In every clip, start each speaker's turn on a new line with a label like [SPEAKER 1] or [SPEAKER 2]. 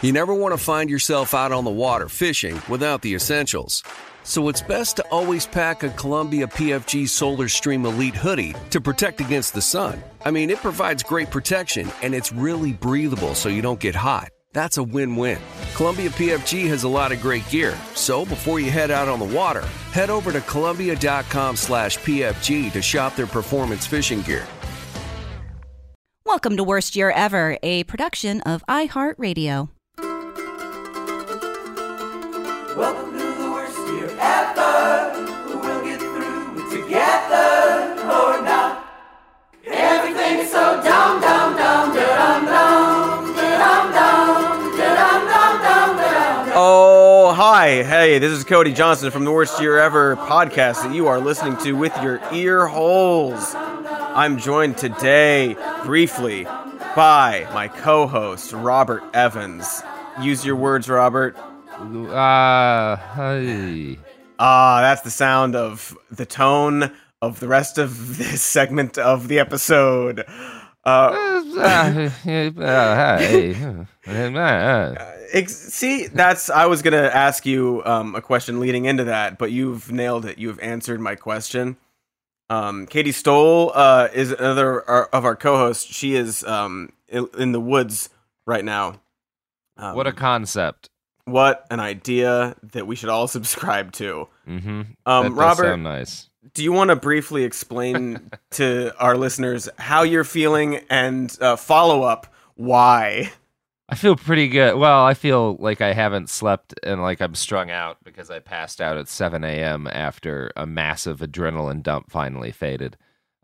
[SPEAKER 1] You never want to find yourself out on the water fishing without the essentials. So it's best to always pack a Columbia PFG Solar Stream Elite hoodie to protect against the sun. I mean, it provides great protection and it's really breathable so you don't get hot. That's a win-win. Columbia PFG has a lot of great gear, so before you head out on the water, head over to Columbia.com slash PFG to shop their performance fishing gear.
[SPEAKER 2] Welcome to Worst Year Ever, a production of iHeartRadio.
[SPEAKER 3] Oh, hi. Hey, this is Cody Johnson from the Worst Year Ever podcast that you are listening to with your ear holes. I'm joined today, briefly, by my co host, Robert Evans. Use your words, Robert.
[SPEAKER 4] Uh, hey.
[SPEAKER 3] Ah, that's the sound of the tone of the rest of this segment of the episode. Uh,
[SPEAKER 4] Uh, hey. Uh,
[SPEAKER 3] see, that's I was gonna ask you um, a question leading into that, but you've nailed it. You've answered my question. Um, Katie Stoll uh, is another our, of our co-hosts. She is um, in, in the woods right now. Um,
[SPEAKER 4] What a concept.
[SPEAKER 3] What an idea that we should all subscribe to.
[SPEAKER 4] Mm-hmm.
[SPEAKER 3] Um, Robert-
[SPEAKER 4] nice.
[SPEAKER 3] Do you want to briefly explain to our listeners how you're feeling and uh, follow up why?
[SPEAKER 4] I feel pretty good. Well, I feel like I haven't slept and like I'm strung out because I passed out at 7 a.m. after a massive adrenaline dump finally faded.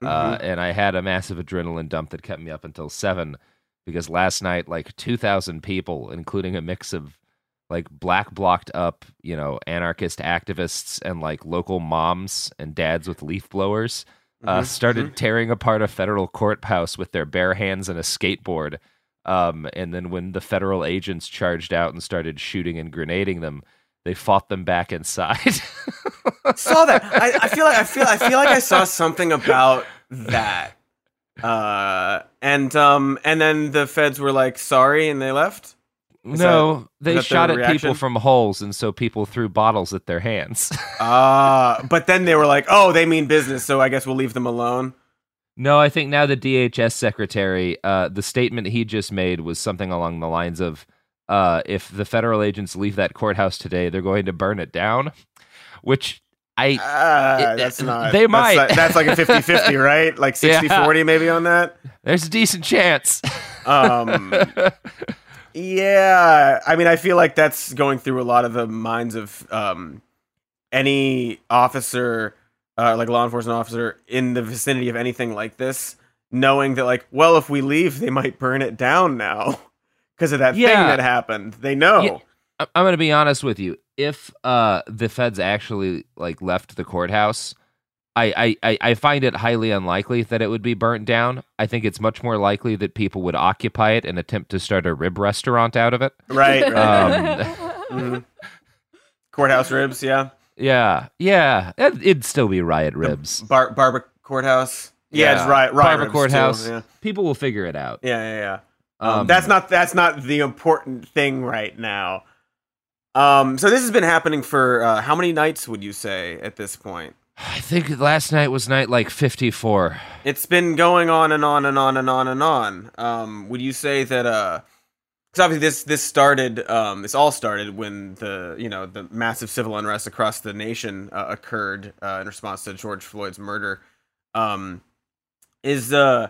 [SPEAKER 4] Uh,
[SPEAKER 3] Mm-hmm.
[SPEAKER 4] and I had a massive adrenaline dump that kept me up until 7 because last night, like 2,000 people, including a mix of like black blocked up, you know, anarchist activists and like local moms and dads with leaf blowers, uh,
[SPEAKER 3] Mhm,
[SPEAKER 4] started tearing apart a federal courthouse with their bare hands and a skateboard. Um, and then when the federal agents charged out and started shooting and grenading them, they fought them back inside.
[SPEAKER 3] saw that. I, I feel like I feel I feel like I saw something about that. Uh, and um, and then the feds were like sorry, and they left. Is
[SPEAKER 4] no,
[SPEAKER 3] that-
[SPEAKER 4] they shot at
[SPEAKER 3] reaction?
[SPEAKER 4] people from holes, and so people threw bottles at their hands.
[SPEAKER 3] Ah, but then they were like, oh, they mean business, so I guess we'll leave them alone.
[SPEAKER 4] No, I think now the DHS secretary, uh, the statement he just made was something along the lines of, uh, "If the federal agents leave that courthouse today, they're going to burn it down," which I
[SPEAKER 3] Ah,
[SPEAKER 4] It-
[SPEAKER 3] that's not.
[SPEAKER 4] they
[SPEAKER 3] that's
[SPEAKER 4] might.
[SPEAKER 3] like- That's like a 50-50, right? Like 60-40 maybe on that.
[SPEAKER 4] there's a decent chance.
[SPEAKER 3] Um, yeah, I mean, I feel like that's going through a lot of the minds of um, any officer, uh, like law enforcement officer, in the vicinity of anything like this, knowing that, like, well, if we leave, they might burn it down now because of that thing that happened. They know.
[SPEAKER 4] Yeah. I'm going to be honest with you. If uh, the feds actually like left the courthouse, I, I, I- I find it highly unlikely that it would be burnt down. I think it's much more likely that people would occupy it and attempt to start a rib restaurant out of it.
[SPEAKER 3] Right, right.
[SPEAKER 4] Um,
[SPEAKER 3] Mhm. Courthouse ribs, yeah.
[SPEAKER 4] yeah, yeah, it, it'd still be riot ribs.
[SPEAKER 3] Bar- Barber Courthouse. Yeah, it's riot. right
[SPEAKER 4] Barber
[SPEAKER 3] ribs, too,
[SPEAKER 4] courthouse.
[SPEAKER 3] Yeah.
[SPEAKER 4] People will figure it out.
[SPEAKER 3] Yeah, yeah, yeah. Um,
[SPEAKER 4] Um,
[SPEAKER 3] that's not that's not the important thing right now. Um, so this has been happening for uh, how many nights would you say at this point?
[SPEAKER 4] I think last night was night like 54.
[SPEAKER 3] It's been going on and on and on and on and on. Um, would you say that uh, because obviously this this started um, this all started when the you know the massive civil unrest across the nation uh, occurred uh, in response to George Floyd's murder. Um, is uh,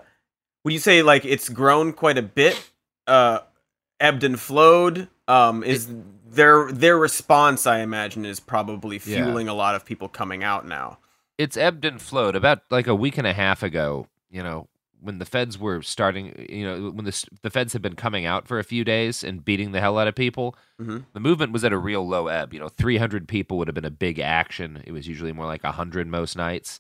[SPEAKER 3] would you say like it's grown quite a bit, uh, ebbed and flowed? Um, is their their response? I imagine is probably
[SPEAKER 4] Yeah.
[SPEAKER 3] fueling a lot of people coming out now.
[SPEAKER 4] it's ebbed and flowed. About like a week and a half ago, you know, when the feds were starting, you know, when the the feds had been coming out for a few days and beating the hell out of people,
[SPEAKER 3] Mhm.
[SPEAKER 4] the movement was at a real low ebb. You know, 300 people would have been a big action. It was usually more like 100 most nights.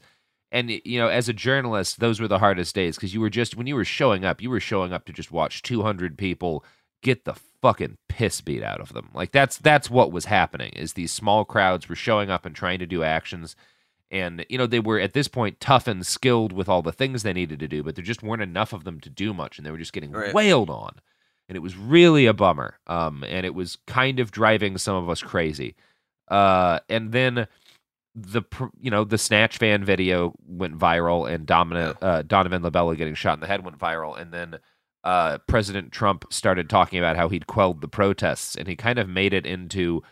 [SPEAKER 4] And you know, as a journalist, those were the hardest days because you were just when you were showing up, you were showing up to just watch 200 people get the fucking piss beat out of them. Like that's that's what was happening. Is these small crowds were showing up and trying to do actions and you know they were at this point tough and skilled with all the things they needed to do but there just weren't enough of them to do much and they were just getting
[SPEAKER 3] Right.
[SPEAKER 4] wailed on and it was really a bummer um and it was kind of driving some of us crazy uh and then the you know the snatch fan video went viral and Domina, uh, Donavan La Bella getting shot in the head went viral and then uh, president trump started talking about how he'd quelled the protests and he kind of made it into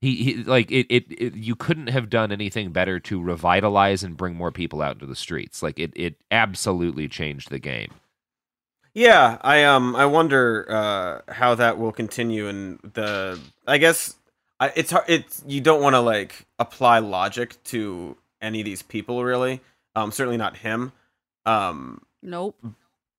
[SPEAKER 4] he, he like it, it, it you couldn't have done anything better to revitalize and bring more people out into the streets like it it absolutely changed the game
[SPEAKER 3] Yeah, I um I wonder uh how that will continue and the I guess I, it's hard it's you don't want to like apply logic to any of these people really. Um certainly not him. Um
[SPEAKER 5] Nope.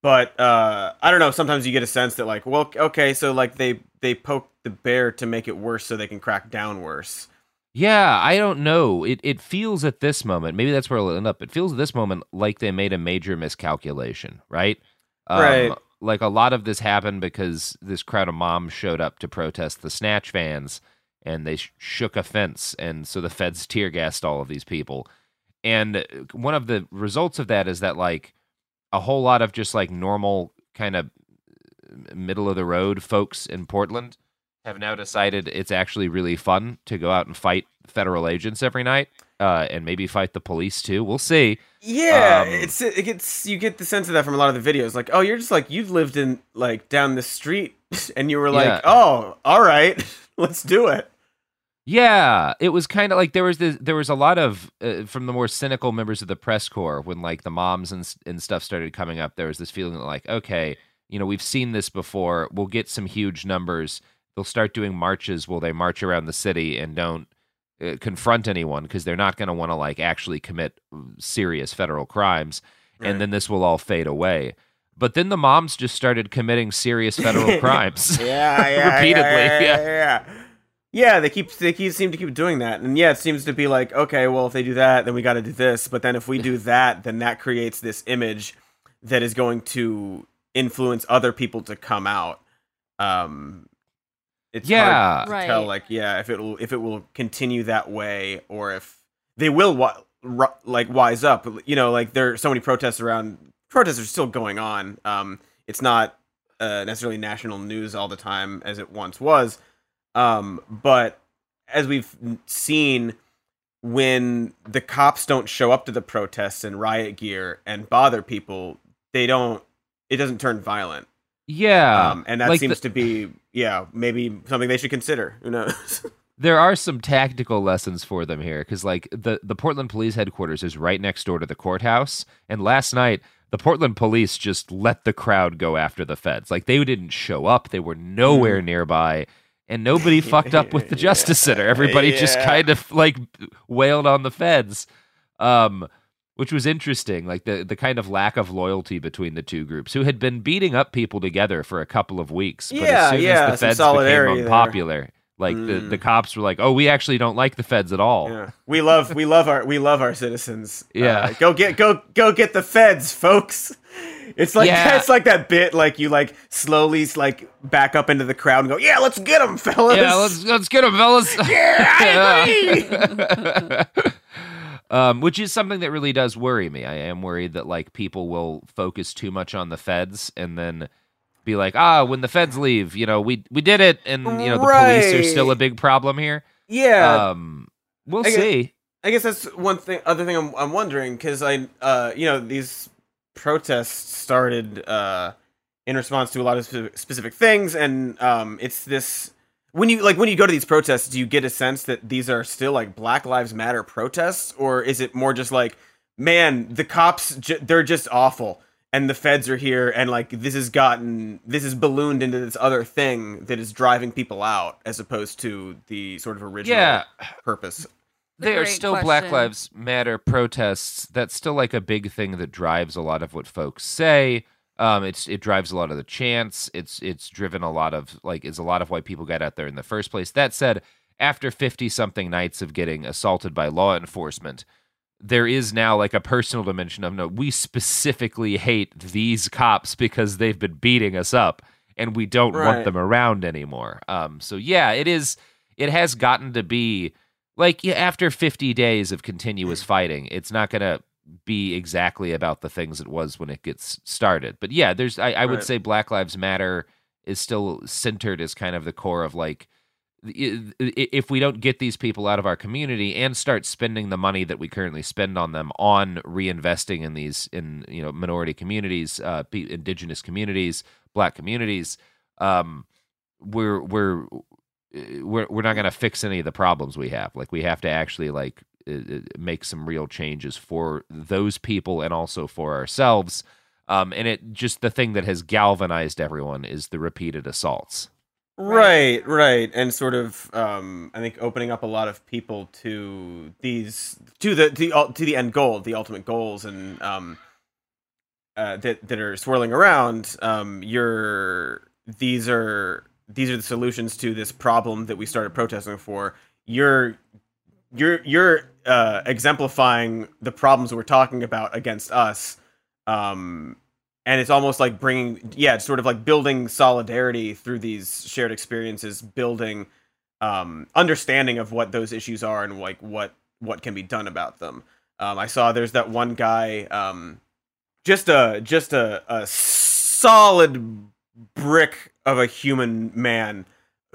[SPEAKER 3] But uh I don't know, sometimes you get a sense that like well okay, so like they they poke the bear to make it worse so they can crack down worse.
[SPEAKER 4] yeah i don't know it it feels at this moment maybe that's where it'll end up it feels at this moment like they made a major miscalculation right Um,
[SPEAKER 3] Right.
[SPEAKER 4] like a lot of this happened because this crowd of moms showed up to protest the snatch vans and they sh- shook a fence and so the feds tear gassed all of these people and uh, one of the results of that is that like a whole lot of just like normal kind of middle of the road folks in Portland have now decided it's actually really fun to go out and fight federal agents every night uh, and maybe fight the police too. We'll see.
[SPEAKER 3] Yeah,
[SPEAKER 4] Um,
[SPEAKER 3] it's it gets you get the sense of that from a lot of the videos. Like, oh, you're just like you've lived in like down the street, and you were like,
[SPEAKER 4] Yeah.
[SPEAKER 3] oh, all right, let's do it.
[SPEAKER 4] Yeah, it was kind of like there was this, there was a lot of uh, from the more cynical members of the press corps when like the moms and and stuff started coming up. There was this feeling that like, okay, you know, we've seen this before. We'll get some huge numbers. They'll start doing marches. Will they march around the city and don't uh, confront anyone because they're not going to want to like actually commit uh, serious federal crimes,
[SPEAKER 3] Right.
[SPEAKER 4] and then this will all fade away. But then the moms just started committing serious federal crimes.
[SPEAKER 3] Yeah, yeah,
[SPEAKER 4] Repeatedly,
[SPEAKER 3] yeah,
[SPEAKER 4] yeah.
[SPEAKER 3] yeah, yeah. Yeah, they keep they keep, seem to keep doing that, and yeah, it seems to be like, okay, well, if they do that, then we got to do this. But then if we do that, then that creates this image that is going to influence other people to come out. Um, it's
[SPEAKER 4] Yeah.
[SPEAKER 3] hard to tell, like, yeah, if it will if it will continue that way, or if they will wi- ri- like wise up. You know, like there are so many protests around. Protests are still going on. Um, it's not uh, necessarily national news all the time as it once was. Um, but as we've seen, when the cops don't show up to the protests in riot gear and bother people, they don't. It doesn't turn violent.
[SPEAKER 4] yeah,
[SPEAKER 3] Um, and that
[SPEAKER 4] like the-
[SPEAKER 3] seems to be, yeah, maybe something they should consider. Who knows?
[SPEAKER 4] there are some tactical lessons for them here because like the the portland police headquarters is right next door to the courthouse and last night the portland police just let the crowd go after the feds like they didn't show up they were nowhere nearby and nobody fucked up with the justice center. Everybody just kind of like wailed on the feds um which was interesting like the the kind of lack of loyalty between the two groups who had been beating up people together for a couple of weeks but
[SPEAKER 3] Yeah,
[SPEAKER 4] as soon
[SPEAKER 3] yeah,
[SPEAKER 4] as the feds became unpopular like the,
[SPEAKER 3] Mm.
[SPEAKER 4] the cops were like, "Oh, we actually don't like the feds at all."
[SPEAKER 3] Yeah. We love we love our we love our citizens.
[SPEAKER 4] Yeah.
[SPEAKER 3] Uh, go get go go get the feds, folks. It's like
[SPEAKER 4] Yeah.
[SPEAKER 3] it's like that bit like you like slowly like back up into the crowd and go, "Yeah, let's get them, fellas."
[SPEAKER 4] Yeah, let's let's get them, fellas.
[SPEAKER 3] Yeah, I agree.
[SPEAKER 4] um, which is something that really does worry me. I am worried that like people will focus too much on the feds and then be like, ah, when the feds leave, you know, we we did it, and you know, the police are still a big problem here.
[SPEAKER 3] yeah.
[SPEAKER 4] Um, we'll
[SPEAKER 3] I guess-
[SPEAKER 4] see.
[SPEAKER 3] I guess that's one thing. Other thing I'm I'm wondering because I uh you know these protests started uh in response to a lot of specific, specific things, and um, it's this when you like when you go to these protests, do you get a sense that these are still like Black Lives Matter protests, or is it more just like, man, the cops j- they're just awful, and the feds are here, and like this has gotten this is ballooned into this other thing that is driving people out, as opposed to the sort of original
[SPEAKER 4] Yeah.
[SPEAKER 3] purpose.
[SPEAKER 4] They are
[SPEAKER 5] great
[SPEAKER 4] still Black. Lives Matter protests. That's still like a big thing that drives a lot of what folks say. Um, it's it drives a lot of the chants. It's it's driven a lot of like is a lot of why people got out there in the first place. That said, after fifty something nights of getting assaulted by law enforcement, there is now like a personal dimension of no, we specifically hate these cops because they've been beating us up and we don't
[SPEAKER 3] Right.
[SPEAKER 4] want them around anymore. Um, so yeah, it is. It has gotten to be like yeah, after 50 days of continuous fighting, it's not going to be exactly about the things it was when it gets started. But yeah, there's I, I would
[SPEAKER 3] Right.
[SPEAKER 4] say Black Lives Matter is still centered as kind of the core of like if we don't get these people out of our community and start spending the money that we currently spend on them on reinvesting in these in you know minority communities uh indigenous communities black communities um we're we're we're we're not going to fix any of the problems we have. Like we have to actually like make some real changes for those people and also for ourselves. Um and it just the thing that has galvanized everyone is the repeated assaults
[SPEAKER 3] Right, right, and sort of, um, I think opening up a lot of people to these, to the to the, to the end goal, the ultimate goals, and um, uh, that that are swirling around. Um, you're these are these are the solutions to this problem that we started protesting for. You're you're you're uh, exemplifying the problems we're talking about against us. Um, and it's almost like bringing yeah it's sort of like building solidarity through these shared experiences building um understanding of what those issues are and like what what can be done about them. Um i saw there's that one guy um just a just a, a solid brick of a human man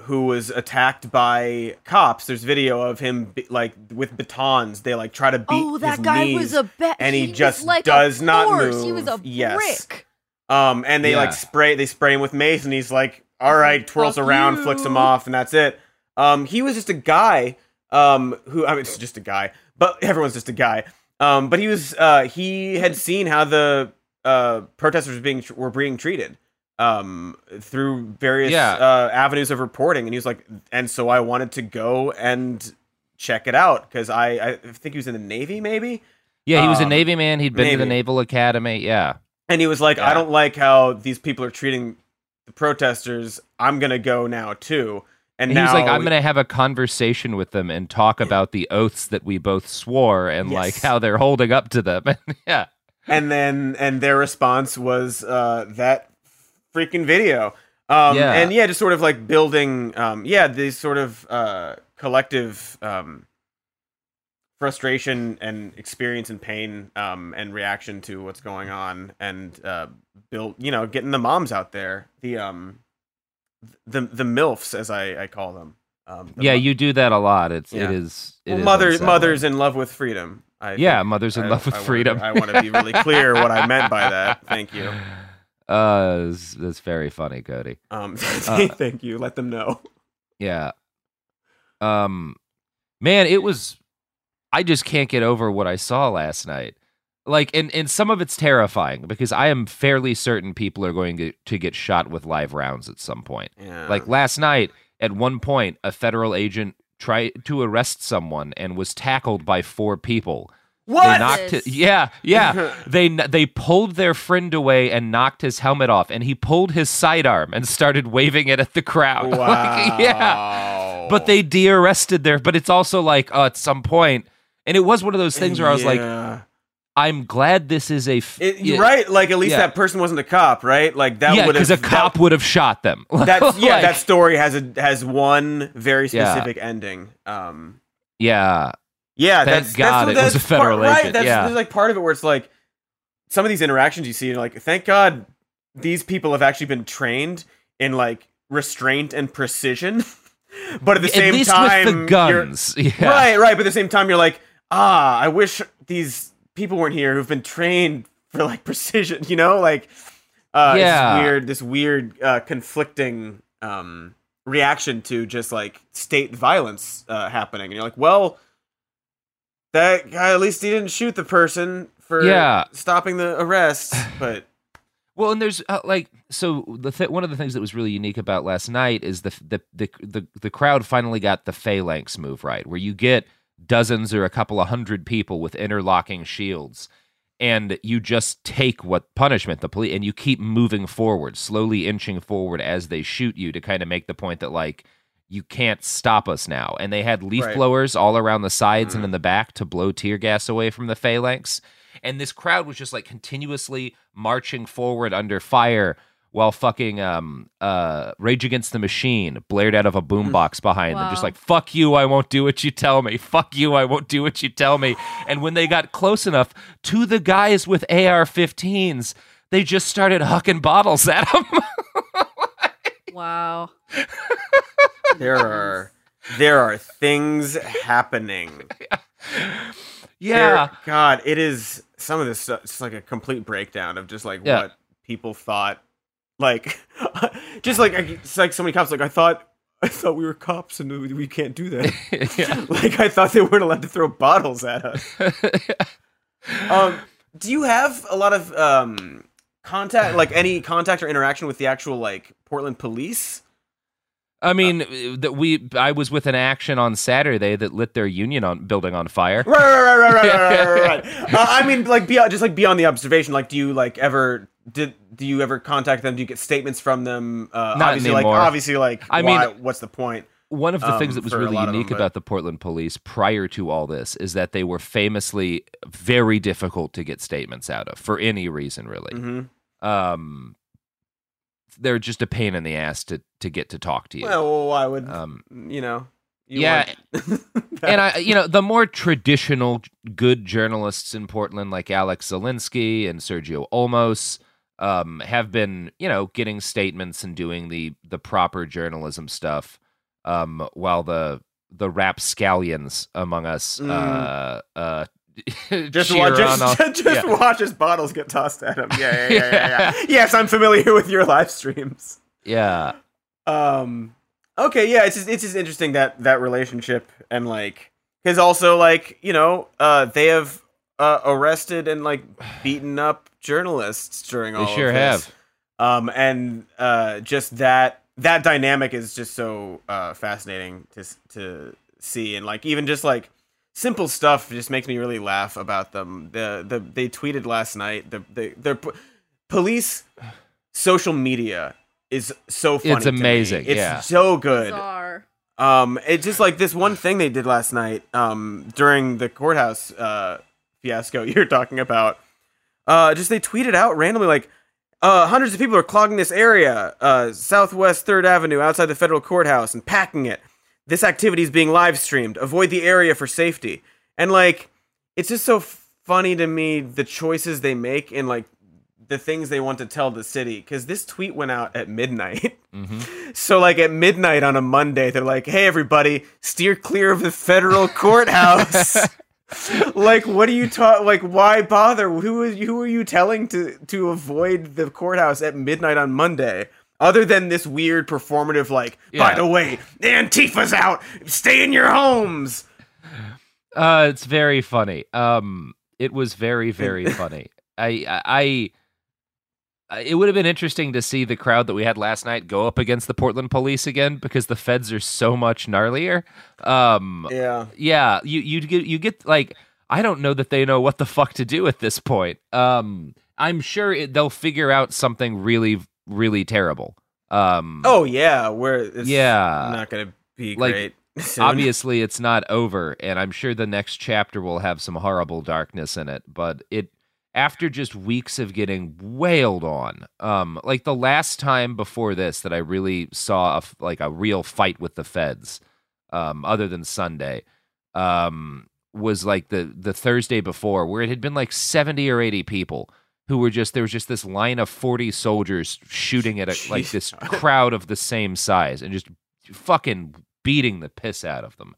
[SPEAKER 3] who was attacked by cops. There's video of him like with batons. They like try to beat
[SPEAKER 5] Oh, that guy was a bet,
[SPEAKER 3] and he,
[SPEAKER 5] was
[SPEAKER 3] just
[SPEAKER 5] like
[SPEAKER 3] does not move
[SPEAKER 5] He was a
[SPEAKER 3] yes.
[SPEAKER 5] brick.
[SPEAKER 3] Um, and they
[SPEAKER 4] Yeah.
[SPEAKER 3] like spray they spray him with mace, and he's like, "All right," twirls
[SPEAKER 5] Fuck
[SPEAKER 3] around,
[SPEAKER 5] you.
[SPEAKER 3] flicks him off, and that's it. Um, he was just a guy. Um, who I mean, it's just a guy, but everyone's just a guy. Um, but he was uh he had seen how the uh protesters were being were being treated um through various
[SPEAKER 4] Yeah.
[SPEAKER 3] uh avenues of reporting and he was like and so I wanted to go and check it out because I I think he was in the navy maybe
[SPEAKER 4] yeah he was a
[SPEAKER 3] Um,
[SPEAKER 4] navy man he'd been to the naval academy yeah
[SPEAKER 3] and he was like,
[SPEAKER 4] Yeah.
[SPEAKER 3] I don't like how these people are treating the protesters. I'm gonna go now too. And,
[SPEAKER 4] And
[SPEAKER 3] now
[SPEAKER 4] he was like, I'm going to have a conversation with them and talk about the oaths that we both swore and like how they're holding up to them. yeah.
[SPEAKER 3] and then and their response was uh, that freaking video. Um,
[SPEAKER 4] Yeah.
[SPEAKER 3] And yeah, just sort of like building, um, yeah, these sort of uh, collective um, frustration and experience and pain um, and reaction to what's going on, and uh, build, you know, getting the moms out there, the um, the the milfs as I, I call them. Um, the
[SPEAKER 4] Yeah,
[SPEAKER 3] mo-
[SPEAKER 4] you do that a lot. It's
[SPEAKER 3] Yeah.
[SPEAKER 4] it is it
[SPEAKER 3] well,
[SPEAKER 4] is
[SPEAKER 3] mothers
[SPEAKER 4] unsettling.
[SPEAKER 3] mothers in love with freedom. I
[SPEAKER 4] Yeah, mothers in
[SPEAKER 3] I-
[SPEAKER 4] love with
[SPEAKER 3] I
[SPEAKER 4] freedom.
[SPEAKER 3] I want to be really clear what I meant by that. Thank you.
[SPEAKER 4] Uh, that's, that's very funny, Cody.
[SPEAKER 3] Um,
[SPEAKER 4] Uh,
[SPEAKER 3] thank you. Let them know.
[SPEAKER 4] Yeah. Um, man, it was. I just can't get over what I saw last night. Like, and and some of it's terrifying because I am fairly certain people are going to, to get shot with live rounds at some point.
[SPEAKER 3] Yeah.
[SPEAKER 4] Like last night, at one point, a federal agent tried to arrest someone and was tackled by four people. They
[SPEAKER 3] what?
[SPEAKER 4] knocked
[SPEAKER 5] This.
[SPEAKER 4] it. Yeah, yeah. they they pulled their friend away and knocked his helmet off, and he pulled his sidearm and started waving it at the crowd.
[SPEAKER 3] Wow.
[SPEAKER 4] Like, yeah. But they de-arrested there. But it's also like uh, at some point, and it was one of those things where I was like, I'm glad this is a f-
[SPEAKER 3] It-
[SPEAKER 4] yeah,
[SPEAKER 3] right. Like at least
[SPEAKER 4] Yeah.
[SPEAKER 3] that person wasn't a cop, right? Like that
[SPEAKER 4] yeah, because a cop would have shot them.
[SPEAKER 3] That's yeah.
[SPEAKER 4] Like,
[SPEAKER 3] that story has a has one very
[SPEAKER 4] Yeah.
[SPEAKER 3] specific ending. Um.
[SPEAKER 4] yeah.
[SPEAKER 3] Yeah,
[SPEAKER 4] Thank
[SPEAKER 3] that's
[SPEAKER 4] God
[SPEAKER 3] that's,
[SPEAKER 4] it was a federal
[SPEAKER 3] part, right. That's
[SPEAKER 4] yeah.
[SPEAKER 3] there's like part of it where it's like some of these interactions you see, you're like, thank God these people have actually been trained in like restraint and precision. but at the
[SPEAKER 4] At
[SPEAKER 3] same time,
[SPEAKER 4] the guns. Yeah.
[SPEAKER 3] right, right. But at the same time, you're like, ah, I wish these people weren't here who've been trained for like precision. You know, like, Uh,
[SPEAKER 4] Yeah.
[SPEAKER 3] weird. This weird uh, conflicting um, reaction to just like state violence uh, happening, and you're like, well, that guy at least he didn't shoot the person for
[SPEAKER 4] Yeah.
[SPEAKER 3] stopping the arrest, but
[SPEAKER 4] Well, and there's uh, like so the th- one of the things that was really unique about last night is the the the the, the crowd finally got the phalanx move right, where you get dozens or a couple of hundred people with interlocking shields, and you just take what punishment the police and you keep moving forward, slowly inching forward as they shoot you to kind of make the point that like you can't stop us now. And they had leaf
[SPEAKER 3] Right.
[SPEAKER 4] blowers all around the sides and mm. in the back to blow tear gas away from the phalanx. And this crowd was just like continuously marching forward under fire while fucking um uh Rage Against the Machine blared out of a boombox behind them, just like fuck you, I won't do what you tell me. Fuck you, I won't do what you tell me. And when they got close enough to the guys with AR-15s, they just started hucking bottles at them.
[SPEAKER 6] Wow.
[SPEAKER 3] there are there are things happening.
[SPEAKER 4] yeah.
[SPEAKER 3] There- God, it is some of this stuff. It's like a complete breakdown of just like
[SPEAKER 4] Yeah.
[SPEAKER 3] what people thought. Like, just like it's like so many cops. Like I thought, I thought we were cops and we, we can't do that.
[SPEAKER 4] Yeah.
[SPEAKER 3] like I thought they weren't allowed to throw bottles at us. um, do you have a lot of um contact, like any contact or interaction with the actual like Portland police?
[SPEAKER 4] I mean, that we I was with an action on Saturday that lit their union on building on fire.
[SPEAKER 3] Right, right, right, right, right, right, right, right. Uh, I mean, like, beyond, just like beyond the observation. Like, do you like ever did do you ever contact them? Do you get statements from them? Uh,
[SPEAKER 4] Not
[SPEAKER 3] obviously,
[SPEAKER 4] anymore.
[SPEAKER 3] like, obviously, like,
[SPEAKER 4] I
[SPEAKER 3] why,
[SPEAKER 4] mean-
[SPEAKER 3] what's the point?
[SPEAKER 4] One of the
[SPEAKER 3] um,
[SPEAKER 4] things that was really
[SPEAKER 3] them,
[SPEAKER 4] unique
[SPEAKER 3] but-
[SPEAKER 4] about the Portland police prior to all this is that they were famously very difficult to get statements out of for any reason, really.
[SPEAKER 3] Mm-hmm.
[SPEAKER 4] Um, they're just a pain in the ass to to get to talk to you.
[SPEAKER 3] Well, why would
[SPEAKER 4] um,
[SPEAKER 3] you know? You
[SPEAKER 4] yeah, and I, you know, the more traditional good journalists in Portland, like Alex Zielinski and Sergio Olmos, um, have been, you know, getting statements and doing the the proper journalism stuff, um, while the the rapscallions among us, uh, uh,
[SPEAKER 3] Mm. just watch, just,
[SPEAKER 4] all-
[SPEAKER 3] just
[SPEAKER 4] yeah.
[SPEAKER 3] watch as bottles get tossed at him. Yeah, yeah, yeah, yeah, yeah. yes, I'm familiar with your live streams.
[SPEAKER 4] yeah,
[SPEAKER 3] Um. Okay. Yeah. It's just it's just interesting that that relationship and like because also like you know uh they have uh, arrested and like beaten up journalists during
[SPEAKER 4] They
[SPEAKER 3] all.
[SPEAKER 4] sure
[SPEAKER 3] of this.
[SPEAKER 4] have.
[SPEAKER 3] Um. And uh, just that that dynamic is just so uh fascinating to to see and like even just like simple stuff just makes me really laugh about them. The the they tweeted last night the the their police social media is so funny.
[SPEAKER 4] It's
[SPEAKER 3] to me.
[SPEAKER 4] amazing,
[SPEAKER 3] It's
[SPEAKER 4] yeah.
[SPEAKER 3] so good.
[SPEAKER 6] Bizarre.
[SPEAKER 3] Um, it's just like this one thing they did last night. Um, during the courthouse uh fiasco you're talking about. Uh, just they tweeted out randomly like. Uh, hundreds of people are clogging this area, uh, Southwest Third Avenue, outside the federal courthouse, and packing it. This activity is being live streamed. Avoid the area for safety. And like, it's just so funny to me the choices they make and like the things they want to tell the city. Because this tweet went out at midnight. Mm-hmm. So like at midnight on a Monday, they're like, "Hey everybody, steer clear of the federal courthouse." like, what are you ta- Like, why bother? Who is who are you telling to to avoid the courthouse at midnight on Monday? Other than this weird performative, like, by the way, Antifa's out. Stay in your homes.
[SPEAKER 4] Uh, it's very funny. Um, it was very, very funny. I, I, I, it would have been interesting to see the crowd that we had last night go up against the Portland police again because the feds are so much gnarlier. Um,
[SPEAKER 3] Yeah.
[SPEAKER 4] yeah, you you get you get like I don't know that they know what the fuck to do at this point. Um, I'm sure it, they'll figure out something really, really terrible. Um,
[SPEAKER 3] Oh yeah. Where it's
[SPEAKER 4] Yeah.
[SPEAKER 3] not gonna be
[SPEAKER 4] Like,
[SPEAKER 3] great. soon.
[SPEAKER 4] obviously it's not over and i'm sure the next chapter will have some horrible darkness in it but it after just weeks of getting wailed on um like the last time before this that i really saw a like a real fight with the feds um other than sunday um was like the the thursday before where it had been like 70 or 80 people who were just there was just this line of 40 soldiers shooting at a, like this crowd of the same size and just fucking beating the piss out of them.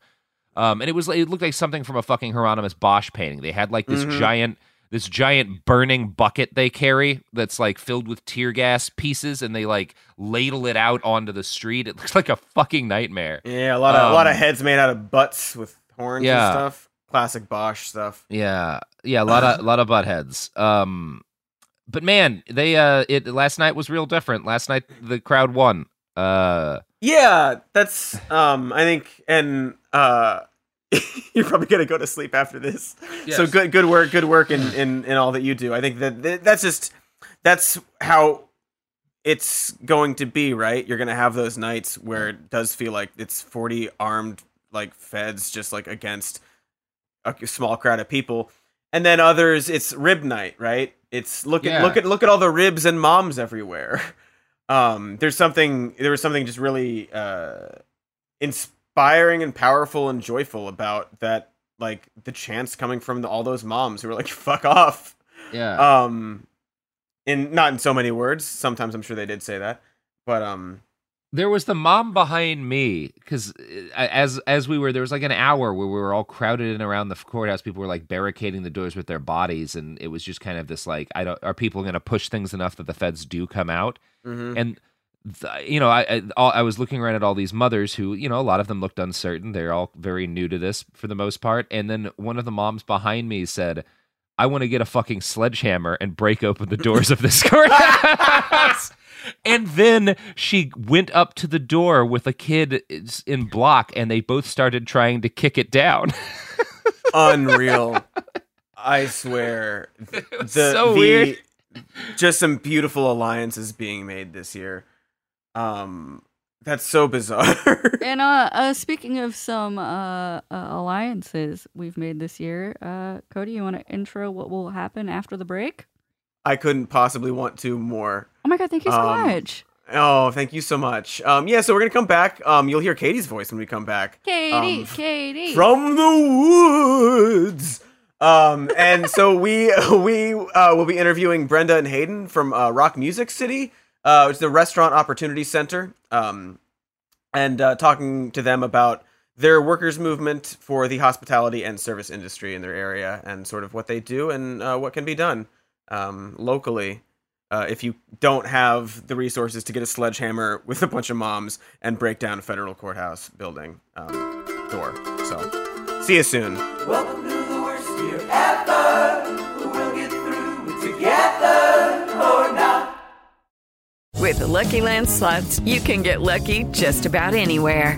[SPEAKER 4] Um, and it was like, it looked like something from a fucking Hieronymus Bosch painting. They had like this
[SPEAKER 3] Mhm.
[SPEAKER 4] giant this giant burning bucket they carry that's like filled with tear gas pieces and they like ladle it out onto the street. It looks like a fucking nightmare.
[SPEAKER 3] Yeah, a lot of a lot of
[SPEAKER 4] Um,
[SPEAKER 3] heads made out of butts with horns
[SPEAKER 4] Yeah.
[SPEAKER 3] and stuff. Classic Bosch stuff.
[SPEAKER 4] Yeah. Yeah, a lot of a lot of butt heads. Um but man, they uh it last night was real different. Last night the crowd won. Uh
[SPEAKER 3] Yeah, that's um I think and uh you're probably gonna go to sleep after this. So good good work, good work in, in, in all that you do. I think that, that that's just that's how it's going to be, right? You're gonna have those nights where it does feel like it's forty armed like feds just like against a small crowd of people. And then others it's rib night, right? It's look at
[SPEAKER 4] Yeah.
[SPEAKER 3] look at look at all the ribs and moms everywhere. Um there's something there was something just really uh inspiring and powerful and joyful about that like the chance coming from the, all those moms who were like fuck off
[SPEAKER 4] yeah.
[SPEAKER 3] um in not in so many words sometimes i'm sure they did say that but um
[SPEAKER 4] there was the mom behind me because as as we were there was like an hour where we were all crowded in around the courthouse. People were like barricading the doors with their bodies and it was just kind of this like i don't are people going to push things enough that the feds do come out?
[SPEAKER 3] Mhm.
[SPEAKER 4] and th- you know I, I all, I was looking around at all these mothers who you know a lot of them looked uncertain. They're all very new to this for the most part. And then one of the moms behind me said i want to get a fucking sledgehammer and break open the doors of this courthouse and then she went up to the door with a kid in block and they both started trying to kick it down.
[SPEAKER 3] Unreal. I swear. The,
[SPEAKER 4] was so weird.
[SPEAKER 3] just some beautiful alliances being made this year. Um that's so bizarre.
[SPEAKER 5] And uh, uh, speaking of some uh, uh, alliances we've made this year, uh, Cody, you want to intro what will happen after the break?
[SPEAKER 3] i couldn't possibly want to more
[SPEAKER 5] Oh my god, thank you so
[SPEAKER 3] Um,
[SPEAKER 5] much.
[SPEAKER 3] Oh, thank you so much. Um, yeah, so we're gonna come back. Um, you'll hear Katie's voice when we come back.
[SPEAKER 5] Katie,
[SPEAKER 3] um,
[SPEAKER 5] Katie.
[SPEAKER 3] from the woods. Um, and so we we uh, will be interviewing Brenda and Hayden from uh, ROC Music City, uh, which is the Restaurant Opportunity Center, um, and uh, talking to them about their workers' movement for the hospitality and service industry in their area, and sort of what they do and uh, what can be done um, locally. Uh, if you don't have the resources to get a sledgehammer with a bunch of moms and break down a federal courthouse building um, door. So, see you soon.
[SPEAKER 7] Welcome to the worst year ever. We'll get through it together or not.
[SPEAKER 8] With the Lucky Land slots, you can get lucky just about anywhere.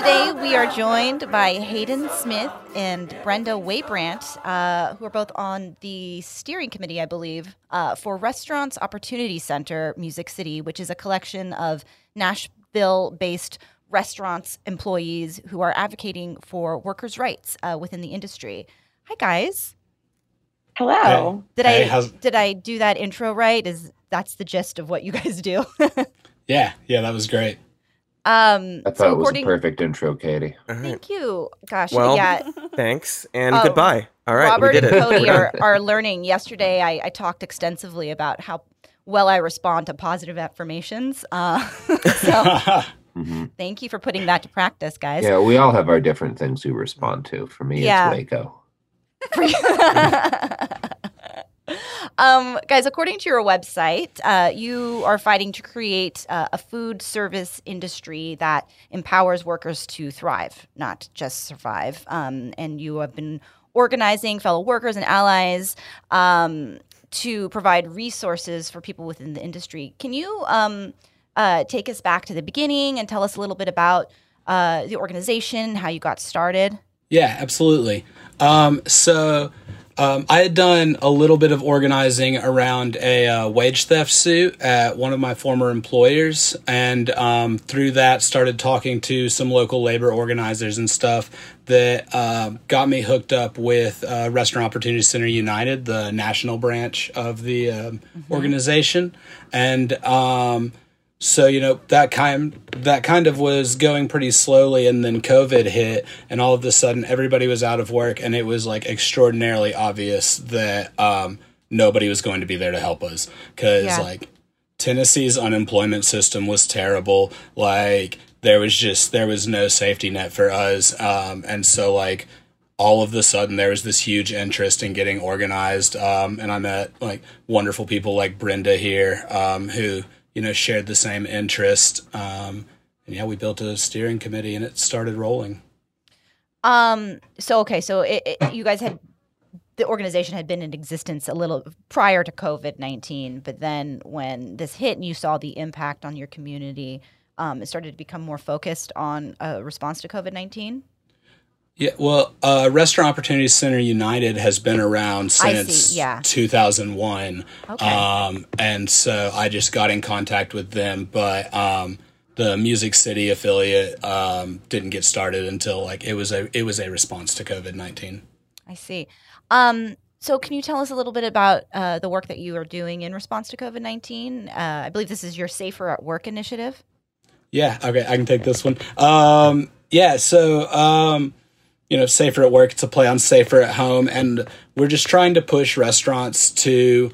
[SPEAKER 2] Today we are joined by Hayden Smith and Brenda Waybrandt, uh, who are both on the steering committee, I believe, uh, for Restaurants Opportunity Center Music City, which is a collection of Nashville based restaurants employees who are advocating for workers' rights uh, within the industry. Hi, guys.
[SPEAKER 9] Hello.
[SPEAKER 2] Did
[SPEAKER 9] Hey,
[SPEAKER 2] I
[SPEAKER 9] how's-
[SPEAKER 2] did I do that intro right? Is that's the gist of what you guys do?
[SPEAKER 9] Yeah, yeah, that was great.
[SPEAKER 2] Um,
[SPEAKER 10] I thought
[SPEAKER 2] so
[SPEAKER 10] it was a perfect intro, Katie.
[SPEAKER 3] All right.
[SPEAKER 2] Thank you. Gosh,
[SPEAKER 3] Well,
[SPEAKER 2] yeah.
[SPEAKER 3] thanks and
[SPEAKER 2] Oh,
[SPEAKER 3] goodbye. All right,
[SPEAKER 2] Robert
[SPEAKER 3] we did
[SPEAKER 2] and. Cody are, are learning. Yesterday, I, I talked extensively about how well I respond to positive affirmations. Uh, so
[SPEAKER 10] Mhm.
[SPEAKER 2] thank you for putting that to practice, guys.
[SPEAKER 10] Yeah, we all have our different things we respond to. For me,
[SPEAKER 2] Yeah.
[SPEAKER 10] it's Waco.
[SPEAKER 2] Um, guys, according to your website, uh, you are fighting to create uh, a food service industry that empowers workers to thrive, not just survive. Um, and you have been organizing fellow workers and allies um, to provide resources for people within the industry. Can you um, uh, take us back to the beginning and tell us a little bit about uh, the organization, how you got started?
[SPEAKER 9] Yeah, absolutely. Um, so um, I had done a little bit of organizing around a uh, wage theft suit at one of my former employers, and um, through that started talking to some local labor organizers and stuff that uh, got me hooked up with uh, Restaurant Opportunity Center United, the national branch of the um, organization, and um, so you know that kind that kind of was going pretty slowly and then covid hit and all of a sudden everybody was out of work and it was like extraordinarily obvious that um, nobody was going to be there to help us because
[SPEAKER 11] Yeah.
[SPEAKER 9] like tennessee's unemployment system was terrible like there was just there was no safety net for us um, and so like all of the sudden there was this huge interest in getting organized um, and i met like wonderful people like brenda here um, who you know shared the same interest um, and yeah we built a steering committee and it started rolling
[SPEAKER 2] Um. So okay. So it, it, you guys had the organization had been in existence a little prior to COVID nineteen, but then when this hit and you saw the impact on your community, um, it started to become more focused on a response to COVID nineteen.
[SPEAKER 9] Yeah well uh, restaurant opportunity center united has been around since
[SPEAKER 2] see, yeah.
[SPEAKER 9] 2001
[SPEAKER 2] Okay.
[SPEAKER 9] um, and so i just got in contact with them but um, the music city affiliate um, didn't get started until like it was a it was a response to covid-19
[SPEAKER 2] I see. Um. So can you tell us a little bit about uh, the work that you are doing in response to COVID nineteen? Uh, I believe this is your Safer at Work initiative.
[SPEAKER 9] Yeah, okay, I can take this one. Um, yeah, so um, you know, safer at work. A play on safer at home, and we're just trying to push restaurants to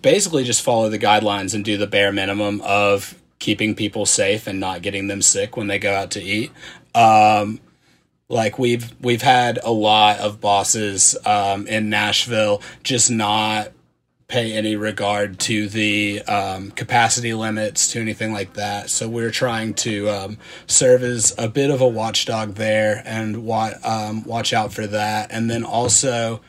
[SPEAKER 9] basically just follow the guidelines and do the bare minimum of keeping people safe and not getting them sick when they go out to eat. Um, like we've we've had a lot of bosses um, in Nashville just not pay any regard to the um, capacity limits to anything like that. So we're trying to um, serve as a bit of a watchdog there and wa- um, watch out for that. And then also,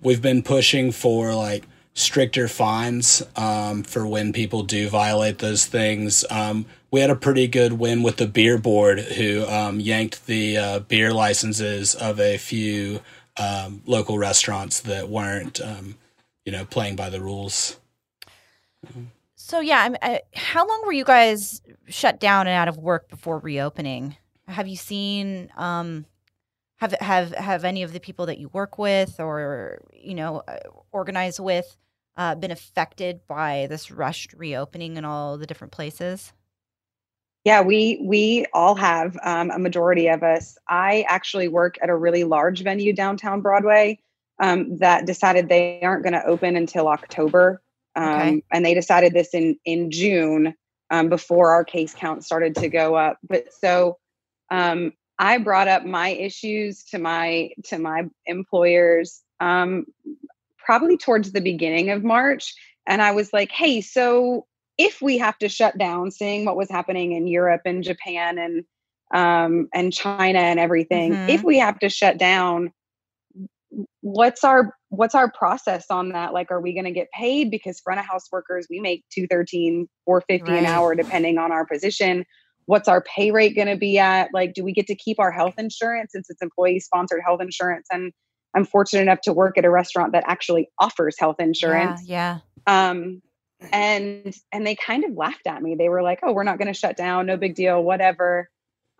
[SPEAKER 9] we've been pushing for like stricter fines um, for when people do violate those things. Um, we had a pretty good win with the beer board, who um, yanked the uh, beer licenses of a few local restaurants that weren't, um, you know, playing by the rules.
[SPEAKER 2] So yeah, I'm, I, how long were you guys shut down and out of work before reopening? Have you seen um, have have have any of the people that you work with or you know uh, organize with uh, been affected by this rushed reopening in all the different places?
[SPEAKER 12] Yeah, we we all have um, a majority of us. I actually work at a really large venue downtown Broadway um, that decided they aren't going to open until October, um,
[SPEAKER 2] Okay.
[SPEAKER 12] and they decided this in in June um, before our case count started to go up. But so um, I brought up my issues to my to my employers um, probably towards the beginning of March, and I was like, "Hey, so if we have to shut down, seeing what was happening in Europe and Japan and um, and China and everything,
[SPEAKER 2] Mhm.
[SPEAKER 12] if we have to shut down, what's our what's our process on that? Like are we going to get paid? Because front of house workers we make 213 450 an hour depending on our position. What's our pay rate going to be at? Like do we get to keep our health insurance since it's employee sponsored health insurance? And i'm fortunate enough to work at a restaurant that actually offers health insurance.
[SPEAKER 2] Yeah, yeah.
[SPEAKER 12] um and and they kind of laughed at me. They were like oh we're not going to shut down. No big deal whatever.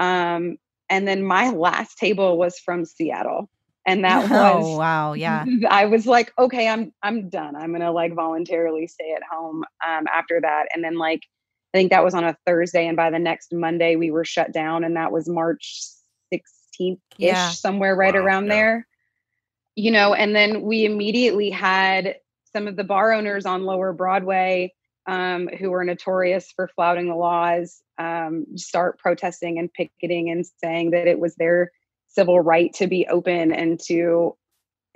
[SPEAKER 12] Um and then my last table was from seattle and that
[SPEAKER 2] oh
[SPEAKER 12] was
[SPEAKER 2] wow, yeah.
[SPEAKER 12] I was like, okay, I'm I'm done. I'm gonna like voluntarily stay at home um, after that. And then like I think that was on a Thursday, and by the next Monday we were shut down, and that was March 16th ish,
[SPEAKER 2] Yeah.
[SPEAKER 12] somewhere right
[SPEAKER 13] Wow,
[SPEAKER 12] around
[SPEAKER 13] yeah.
[SPEAKER 12] there. You know, and then we immediately had some of the bar owners on Lower Broadway um, who were notorious for flouting the laws um, start protesting and picketing and saying that it was their civil right to be open and to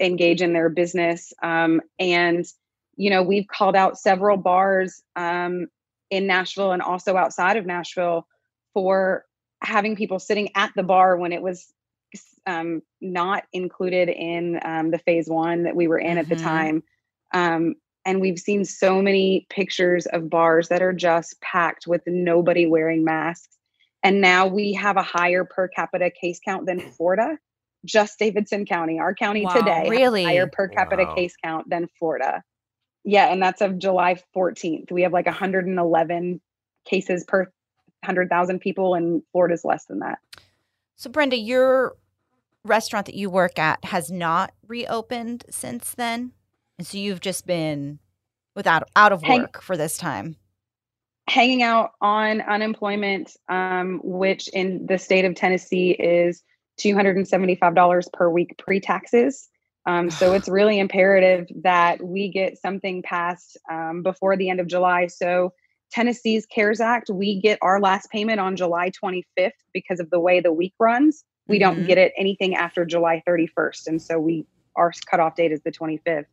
[SPEAKER 12] engage in their business. Um, and, you know, we've called out several bars um, in Nashville and also outside of Nashville for having people sitting at the bar when it was um, not included in um, the phase one that we were in at the
[SPEAKER 2] Mhm.
[SPEAKER 12] time. Um, and we've seen so many pictures of bars that are just packed with nobody wearing masks. And now we have a higher per capita case count than Florida, just Davidson County. Our county
[SPEAKER 5] Wow.
[SPEAKER 12] today
[SPEAKER 2] Really?
[SPEAKER 12] higher per capita
[SPEAKER 13] Wow.
[SPEAKER 12] case count than Florida. Yeah, and that's of July 14th. We have like 111 cases per 100,000 people, and Florida's less than that.
[SPEAKER 2] So Brenda, your restaurant that you work at has not reopened since then, and so you've just been without out of
[SPEAKER 12] Hang-
[SPEAKER 2] work for this time.
[SPEAKER 12] Hanging out on unemployment, um, which in the state of Tennessee is $275 per week pre taxes. Um, so it's really imperative that we get something passed um, before the end of July. So Tennessee's CARES Act, we get our last payment on July 25th because of the way the week runs. We
[SPEAKER 2] Mhm.
[SPEAKER 12] don't get it anything after July 31st. And so we our cutoff date is the 25th.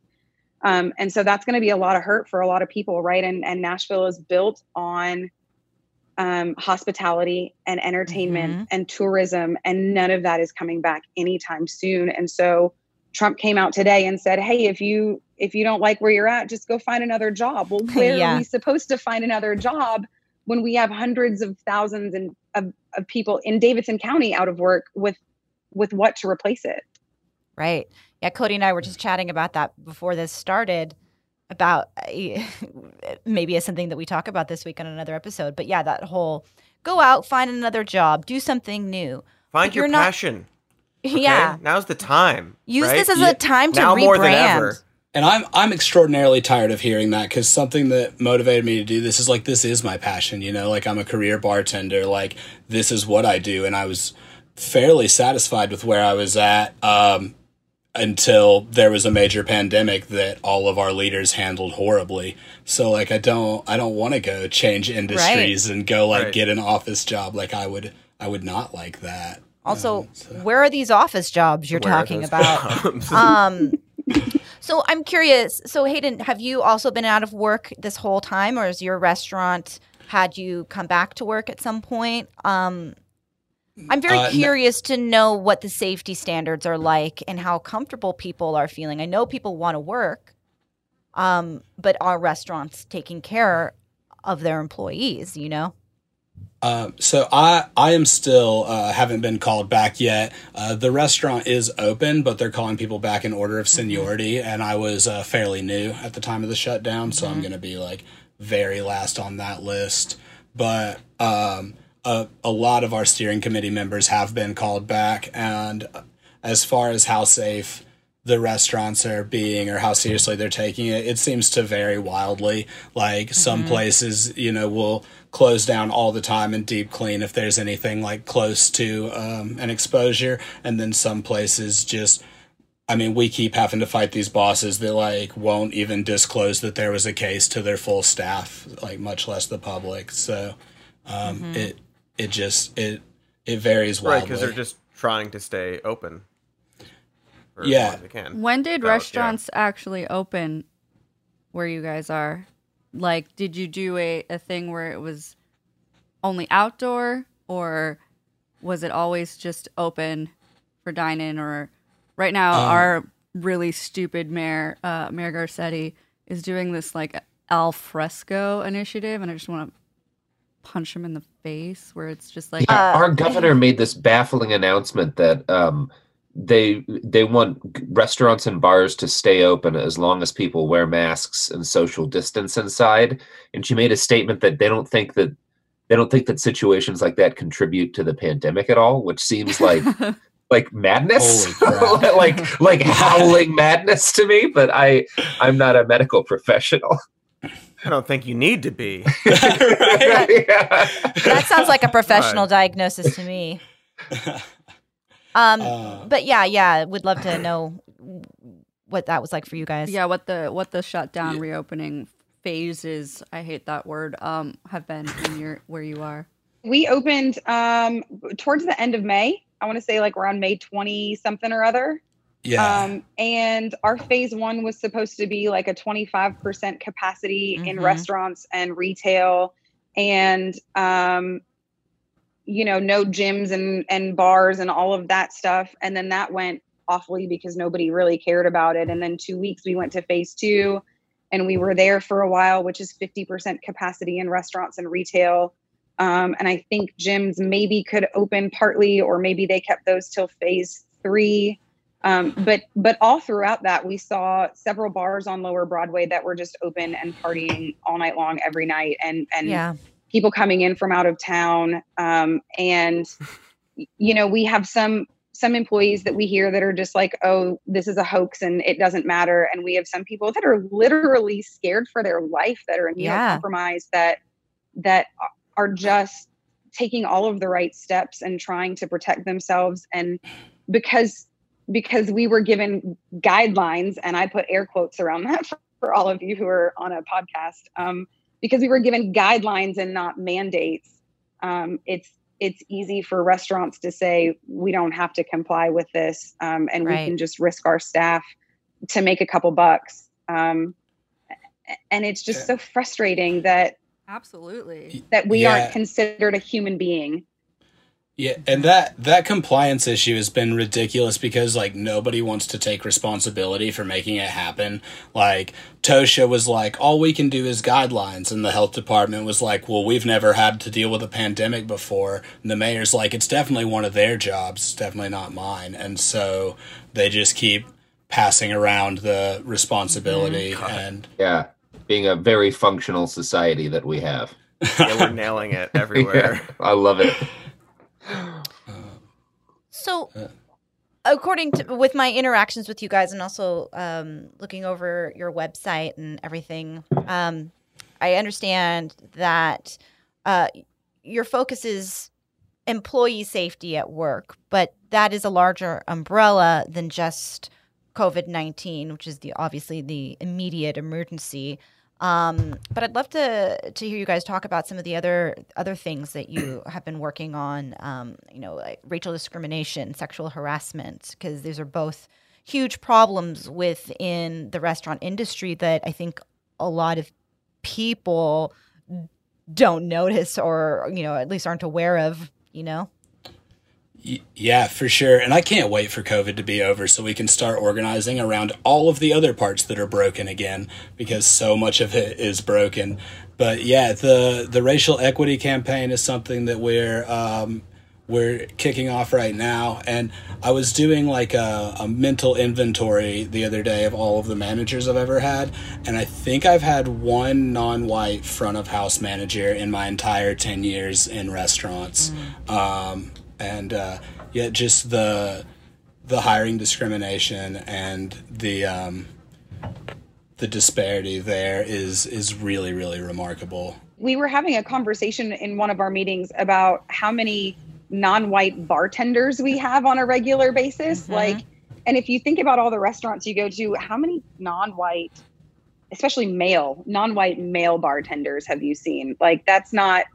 [SPEAKER 12] Um, and so that's going to be a lot of hurt for a lot of people, right? And and Nashville is built on um, hospitality and entertainment
[SPEAKER 2] Mhm.
[SPEAKER 12] and tourism, and none of that is coming back anytime soon. And so Trump came out today and said, "Hey, if you if you don't like where you're at, just go find another job." Well, where
[SPEAKER 2] Yeah.
[SPEAKER 12] are we supposed to find another job when we have hundreds of thousands and of, of people in Davidson County out of work with with what to replace it?
[SPEAKER 2] Right. Yeah, Cody and I were just chatting about that before this started about uh, maybe as something that we talk about this week on another episode. But yeah, that whole go out, find another job, do something new.
[SPEAKER 3] Find
[SPEAKER 2] But
[SPEAKER 3] your
[SPEAKER 2] you're not-
[SPEAKER 3] passion. okay?
[SPEAKER 2] Yeah.
[SPEAKER 3] Now's the time.
[SPEAKER 2] Use
[SPEAKER 3] right?
[SPEAKER 2] this as
[SPEAKER 9] Yeah.
[SPEAKER 2] a time to
[SPEAKER 3] now
[SPEAKER 2] rebrand.
[SPEAKER 3] more than ever.
[SPEAKER 9] And I'm I'm extraordinarily tired of hearing that because something that motivated me to do this is like this is my passion, you know, like I'm a career bartender, like this is what I do, and I was fairly satisfied with where I was at um, until there was a major pandemic that all of our leaders handled horribly. So like I don't I don't want to go change industries and go like
[SPEAKER 3] Right.
[SPEAKER 9] get an office job like I would I would not like that.
[SPEAKER 2] Also,
[SPEAKER 9] Um, so-
[SPEAKER 2] where are these office jobs you're
[SPEAKER 3] Where
[SPEAKER 2] talking about? um so i'm curious so hayden have you also been out of work this whole time or has your restaurant had you come back to work at some point um i'm very
[SPEAKER 9] Uh, no-
[SPEAKER 2] curious to know what the safety standards are like and how comfortable people are feeling i know people want to work um but are restaurants taking care of their employees you know
[SPEAKER 9] Um, so I I am still uh, haven't been called back yet. Uh, the restaurant is open, but they're calling people back in order of seniority, and I was uh, fairly new at the time of the shutdown, so I'm going to be like very last on that list. But um, a a lot of our steering committee members have been called back, and as far as how safe the restaurants are being or how seriously they're taking it, it seems to vary wildly. Like some places, you know, will close down all the time and deep clean if there's anything like close to um, an exposure, and then some places just. I mean, we keep having to fight these bosses that like won't even disclose that there was a case to their full staff, like much less the public. So um, it it just it it varies
[SPEAKER 3] right,
[SPEAKER 9] wildly.
[SPEAKER 3] because they're just trying to stay open. for as
[SPEAKER 9] Yeah.
[SPEAKER 3] long as they can.
[SPEAKER 5] When did
[SPEAKER 3] About- yeah.
[SPEAKER 5] restaurants actually open where you guys are? Like, did you do a, a thing where it was only outdoor or was it always just open for dine in? Or right now,
[SPEAKER 9] Um,
[SPEAKER 5] our really stupid mayor, uh, Mayor Garcetti, is doing this like al fresco initiative, and I just want to punch him in the face. Where it's just like,
[SPEAKER 10] Yeah, our governor made this baffling announcement that um, they they want restaurants and bars to stay open as long as people wear masks and social distance inside. And she made a statement that they don't think that they don't think that situations like that contribute to the pandemic at all, which seems like like madness, like like howling madness to me. But I I'm not a medical professional.
[SPEAKER 3] I don't think you need to be.
[SPEAKER 2] That sounds like a professional diagnosis to me. Um,
[SPEAKER 9] Uh,
[SPEAKER 2] but yeah, yeah, would love to know what that was like for you guys.
[SPEAKER 5] yeah, what the what the shutdown reopening phases? I hate that word. Um, have been in your where you are.
[SPEAKER 12] We opened um, towards the end of May. I want to say like around May 20 something or other.
[SPEAKER 9] Yeah.
[SPEAKER 12] Um, and our phase one was supposed to be like a 25% capacity in
[SPEAKER 2] Mhm.
[SPEAKER 12] restaurants and retail and, um, you know, no gyms and, and bars and all of that stuff. And then that went awfully because nobody really cared about it. And then two weeks we went to phase two and we were there for a while, which is 50% capacity in restaurants and retail. Um, and I think gyms maybe could open partly, or maybe they kept those till phase three. Um, but but all throughout that, we saw several bars on Lower Broadway that were just open and partying all night long, every night, and and
[SPEAKER 2] Yeah.
[SPEAKER 12] people coming in from out of town. Um, and you know, we have some some employees that we hear that are just like, oh, this is a hoax and it doesn't matter. And we have some people that are literally scared for their life, that are
[SPEAKER 2] Yeah.
[SPEAKER 12] immunocompromised, that that are just taking all of the right steps and trying to protect themselves and because because we were given guidelines and i put air quotes around that for, for all of you who are on a podcast um, because we were given guidelines and not mandates um, it's it's easy for restaurants to say we don't have to comply with this um, and
[SPEAKER 2] Right.
[SPEAKER 12] we can just risk our staff to make a couple bucks um, and it's just so frustrating that
[SPEAKER 5] Absolutely.
[SPEAKER 12] that we
[SPEAKER 9] Yeah.
[SPEAKER 12] aren't considered a human being.
[SPEAKER 9] Yeah, and that that compliance issue has been ridiculous because like nobody wants to take responsibility for making it happen. Like Tosha was like, all we can do is guidelines, and the health department was like, well, we've never had to deal with a pandemic before. And the mayor's like, it's definitely one of their jobs, it's definitely not mine, and so they just keep passing around the responsibility mm-hmm. and
[SPEAKER 10] Yeah, being a very functional society that we have.
[SPEAKER 3] yeah, we're nailing it everywhere.
[SPEAKER 10] Yeah, I love it.
[SPEAKER 2] So, according to with my interactions with you guys, and also um, looking over your website and everything, um, I understand that uh, your focus is employee safety at work, but that is a larger umbrella than just COVID nineteen, which is the obviously the immediate emergency. Um, but I'd love to to hear you guys talk about some of the other other things that you have been working on. Um, you know, like racial discrimination, sexual harassment, because these are both huge problems within the restaurant industry that I think a lot of people don't notice or you know at least aren't aware of. You know.
[SPEAKER 9] Yeah, for sure. And I can't wait for COVID to be over so we can start organizing around all of the other parts that are broken again because so much of it is broken. But yeah, the the racial equity campaign is something that we're um, we're kicking off right now. And I was doing like a, a mental inventory the other day of all of the managers I've ever had, and I think I've had one non-white front of house manager in my entire ten years in restaurants. Um, and uh, yet just the the hiring discrimination and the um, the disparity there is is really really remarkable.
[SPEAKER 12] We were having a conversation in one of our meetings about how many non-white bartenders we have on a regular basis. Like, and if you think about all the restaurants you go to, how many non-white, especially male, non-white male bartenders have you seen? Like, that's not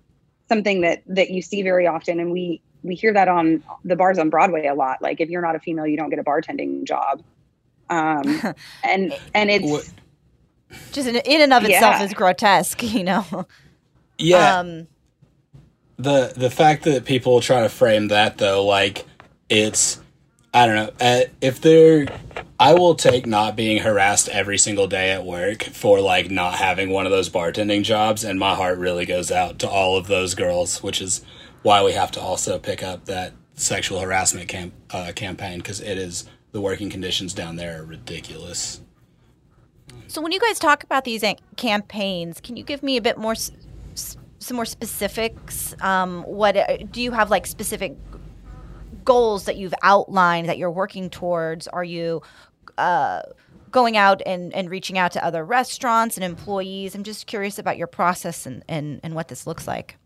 [SPEAKER 12] something that that you see very often, and we we hear that on the bars on Broadway a lot. Like, if you're not a female, you don't get a bartending job. Um, and and it's
[SPEAKER 2] just in, in and of itself
[SPEAKER 12] Yeah.
[SPEAKER 2] is grotesque, you know.
[SPEAKER 9] Yeah.
[SPEAKER 2] Um,
[SPEAKER 9] the the fact that people try to frame that though like it's i don't know uh, if they're I will take not being harassed every single day at work for like not having one of those bartending jobs, and my heart really goes out to all of those girls, which is why we have to also pick up that sexual harassment camp, uh, campaign because it is the working conditions down there are ridiculous.
[SPEAKER 2] So when you guys talk about these campaigns, can you give me a bit more, some more specifics? Um, what uh, do you have like specific goals that you've outlined that you're working towards? Are you uh, going out and, and reaching out to other restaurants and employees? I'm just curious about your process and, and, and what this looks like.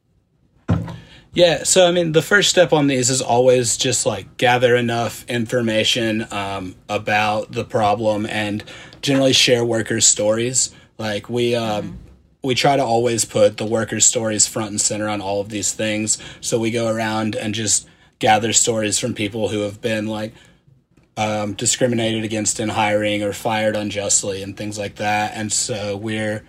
[SPEAKER 9] Yeah, so I mean, the first step on these is always just like gather enough information um, about the problem and generally share workers' stories. Like we um, we try to always put the workers' stories front and center on all of these things. So we go around and just gather stories from people who have been like um, discriminated against in hiring or fired unjustly and things like that. And so we're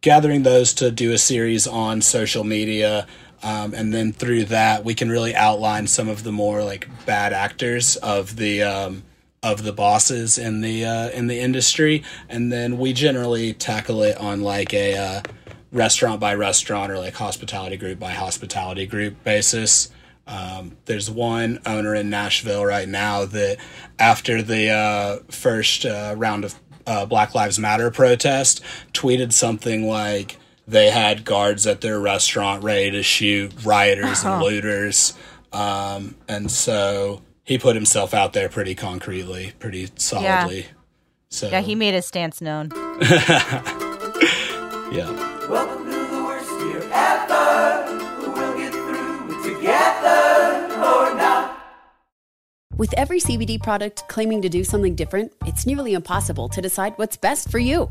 [SPEAKER 9] gathering those to do a series on social media. Um, and then through that, we can really outline some of the more like bad actors of the um, of the bosses in the uh, in the industry. And then we generally tackle it on like a uh, restaurant by restaurant or like hospitality group by hospitality group basis. Um, there's one owner in Nashville right now that, after the uh, first uh, round of uh, Black Lives Matter protest, tweeted something like they had guards at their restaurant ready to shoot rioters and
[SPEAKER 2] Uh-huh.
[SPEAKER 9] looters. Um, and so he put himself out there pretty concretely, pretty solidly. So
[SPEAKER 2] Yeah, he made his stance known.
[SPEAKER 9] yeah.
[SPEAKER 7] Welcome to the worst year ever. We'll get through it together or not.
[SPEAKER 6] With every CBD product claiming to do something different, it's nearly impossible to decide what's best for you.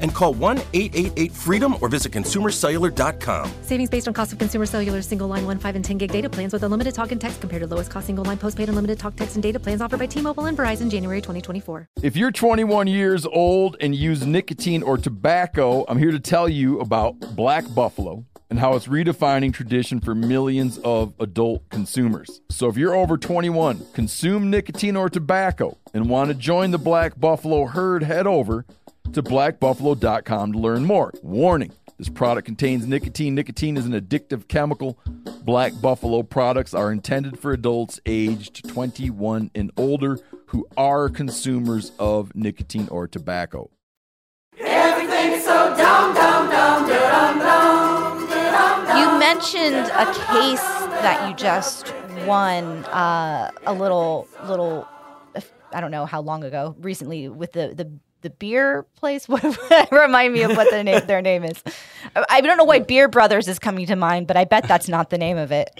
[SPEAKER 11] and call 1 888 freedom or visit consumercellular.com.
[SPEAKER 14] Savings based on cost of consumer cellular single line 1, 5, and 10 gig data plans with unlimited talk and text compared to lowest cost single line postpaid unlimited talk, text, and data plans offered by T Mobile and Verizon January 2024.
[SPEAKER 15] If you're 21 years old and use nicotine or tobacco, I'm here to tell you about Black Buffalo and how it's redefining tradition for millions of adult consumers. So if you're over 21, consume nicotine or tobacco, and want to join the Black Buffalo herd, head over to blackbuffalo.com to learn more. Warning this product contains nicotine. Nicotine is an addictive chemical. Black Buffalo products are intended for adults aged 21 and older who are consumers of nicotine or tobacco.
[SPEAKER 7] Everything's so dumb, dumb, dumb, dumb, dumb, dumb.
[SPEAKER 2] You mentioned a case that you just won uh, a little little I don't know how long ago recently with the the the beer place what remind me of what their name their name is I- I don't know why Beer Brothers is coming to mind but I bet that's not the name of it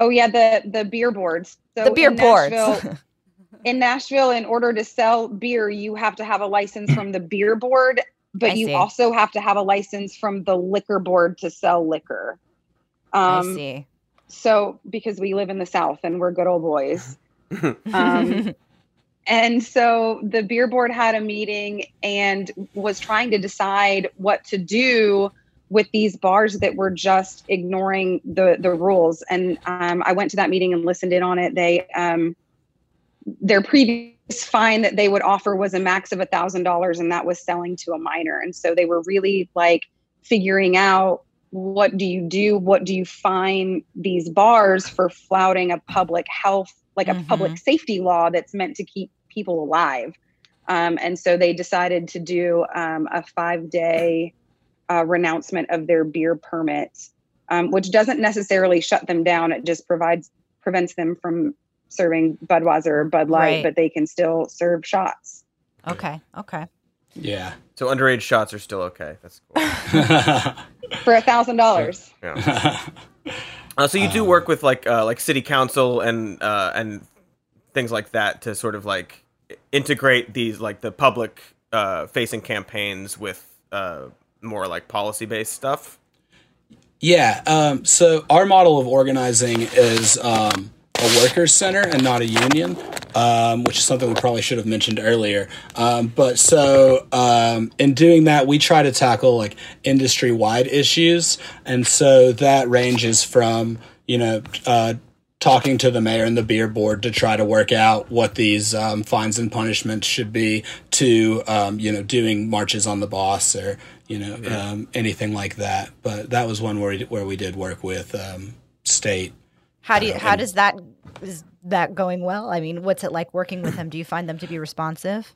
[SPEAKER 12] Oh yeah, the the beer boards. So
[SPEAKER 2] The beer
[SPEAKER 12] in
[SPEAKER 2] boards.
[SPEAKER 12] Nashville- in Nashville, in order to sell beer, you have to have a license from the beer board, but
[SPEAKER 2] I
[SPEAKER 12] you
[SPEAKER 2] see.
[SPEAKER 12] also have to have a license from the liquor board to sell liquor. Um,
[SPEAKER 2] I see
[SPEAKER 12] So because we live in the South and we're good old boys. Um, and so the beer board had a meeting and was trying to decide what to do with these bars that were just ignoring the the rules. And um, I went to that meeting and listened in on it. They um, their previous fine that they would offer was a max of a thousand dollars, and that was selling to a minor. And so they were really like figuring out what do you do? What do you fine these bars for flouting a public health, like a public safety law that's meant to keep people alive? Um, and so they decided to do um, a five day uh, renouncement of their beer permit, um, which doesn't necessarily shut them down. It just provides prevents them from serving Budweiser or Bud Light,
[SPEAKER 2] Right.
[SPEAKER 12] but they can still serve shots.
[SPEAKER 2] okay okay
[SPEAKER 9] Yeah.
[SPEAKER 3] So underage shots are still okay. That's cool.
[SPEAKER 12] for a thousand dollars.
[SPEAKER 3] Yeah. Uh, so you do work with like uh, like city council and uh, and things like that to sort of like integrate these like the public uh, facing campaigns with uh, more like policy based stuff.
[SPEAKER 9] Yeah. Um, so our model of organizing is um, a workers' center and not a union, um, which is something we probably should have mentioned earlier. Um, but so um, in doing that, we try to tackle like industry wide issues, and so that ranges from you know. Uh, talking to the mayor and the beer board to try to work out what these um, fines and punishments should be to um, you know doing marches on the boss or you know
[SPEAKER 3] Yeah.
[SPEAKER 9] um, anything like that but that was one where we, where we did work with um, state
[SPEAKER 2] How do you,
[SPEAKER 9] Uh,
[SPEAKER 2] how
[SPEAKER 9] and-
[SPEAKER 2] does that is that going well? I mean, what's it like working with them? Do you find them to be responsive?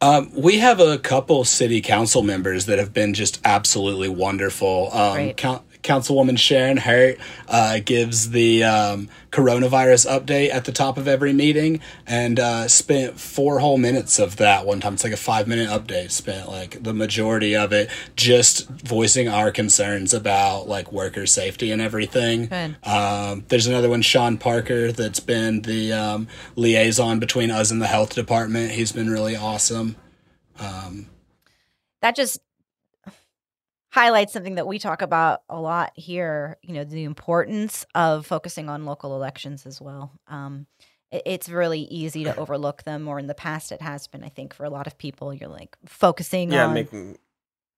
[SPEAKER 9] Um, we have a couple city council members that have been just absolutely wonderful. Um,
[SPEAKER 2] Great.
[SPEAKER 9] Coun- Councilwoman Sharon Hurt uh, gives the um, coronavirus update at the top of every meeting and uh, spent four whole minutes of that one time. It's like a five minute update. Spent like the majority of it just voicing our concerns about like worker safety and everything. Um, there's another one, Sean Parker, that's been the um, liaison between us and the health department. He's been really awesome. Um,
[SPEAKER 2] That just highlights something that we talk about a lot here. You know, the importance of focusing on local elections as well. Um, it- it's really easy to overlook them, or in the past it has been. I think for a lot of people, you're like focusing
[SPEAKER 3] Yeah,
[SPEAKER 2] on
[SPEAKER 3] making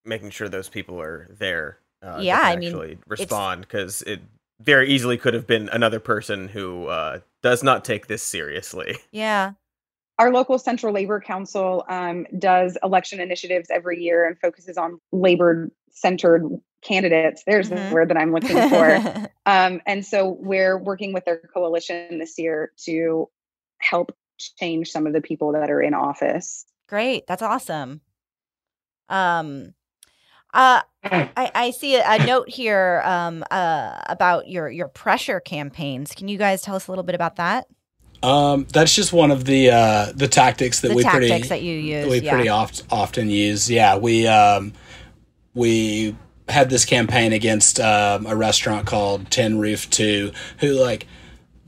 [SPEAKER 3] making sure those people are there. Uh,
[SPEAKER 2] Yeah, I mean,
[SPEAKER 3] actually
[SPEAKER 2] it's-
[SPEAKER 3] respond because it very easily could have been another person who uh, does not take this seriously.
[SPEAKER 2] yeah.
[SPEAKER 12] Our local Central Labor Council um, does election initiatives every year and focuses on labor centered candidates. There's
[SPEAKER 2] Mhm.
[SPEAKER 12] the word that I'm looking for. um, and so we're working with their coalition this year to help change some of the people that are in office.
[SPEAKER 2] Great. That's awesome. Um uh I, I see a, a note here um uh about your your pressure campaigns. Can you guys tell us a little bit about that?
[SPEAKER 9] um, that's just one of the uh, the tactics that
[SPEAKER 2] The
[SPEAKER 9] we
[SPEAKER 2] tactics
[SPEAKER 9] pretty
[SPEAKER 2] that you use,
[SPEAKER 9] we
[SPEAKER 2] yeah.
[SPEAKER 9] pretty oft, often use. Yeah, we um, we had this campaign against um, a restaurant called Tin Roof Two, who like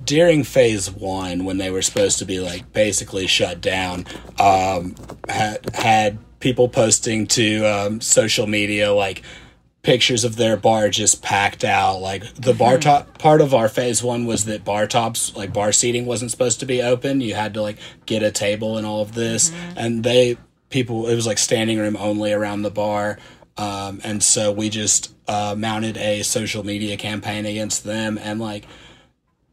[SPEAKER 9] during phase one when they were supposed to be like basically shut down um had had people posting to um social media like pictures of their bar just packed out. Like the bar top part of our phase one was that bar tops like bar seating wasn't supposed to be open. You had to like get a table and all of this. And they people it was like standing room only around the bar um, and so we just uh, mounted a social media campaign against them and like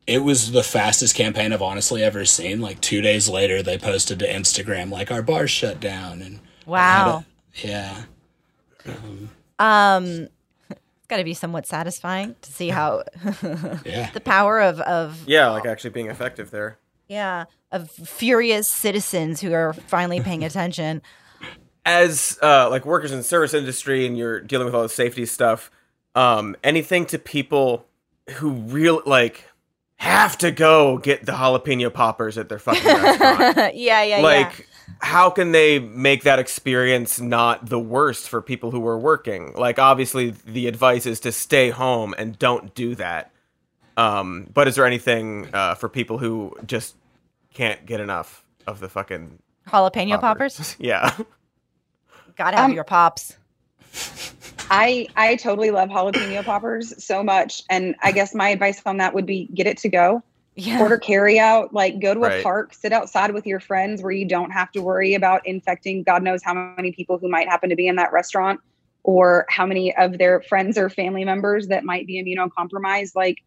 [SPEAKER 9] it was the fastest campaign I've honestly ever seen. Like two days later, they posted to Instagram like our bar's shut down, and
[SPEAKER 2] Wow.
[SPEAKER 9] yeah,
[SPEAKER 2] Um it's got to be somewhat satisfying to see how
[SPEAKER 9] Yeah.
[SPEAKER 2] the power of of
[SPEAKER 3] Yeah, like actually being effective there.
[SPEAKER 2] yeah, of furious citizens who are finally paying attention.
[SPEAKER 3] As uh, like workers in the service industry and you're dealing with all the safety stuff, um, anything to people who real like have to go get the jalapeno poppers at their fucking restaurant.
[SPEAKER 2] yeah, yeah, yeah.
[SPEAKER 3] like how can they make that experience not the worst for people who are working? Like obviously the advice is to stay home and don't do that. Um, but is there anything uh, for people who just can't get enough of the fucking
[SPEAKER 2] yeah. Jalapeno poppers?
[SPEAKER 3] yeah.
[SPEAKER 2] Gotta have
[SPEAKER 12] Um,
[SPEAKER 2] your pops.
[SPEAKER 12] I I totally love jalapeno poppers so much, and I guess my advice on that would be get it to go.
[SPEAKER 2] Yeah.
[SPEAKER 12] Order carry out, like go to
[SPEAKER 3] Right.
[SPEAKER 12] a park, sit outside with your friends where you don't have to worry about infecting God knows how many people who might happen to be in that restaurant or how many of their friends or family members that might be immunocompromised. Like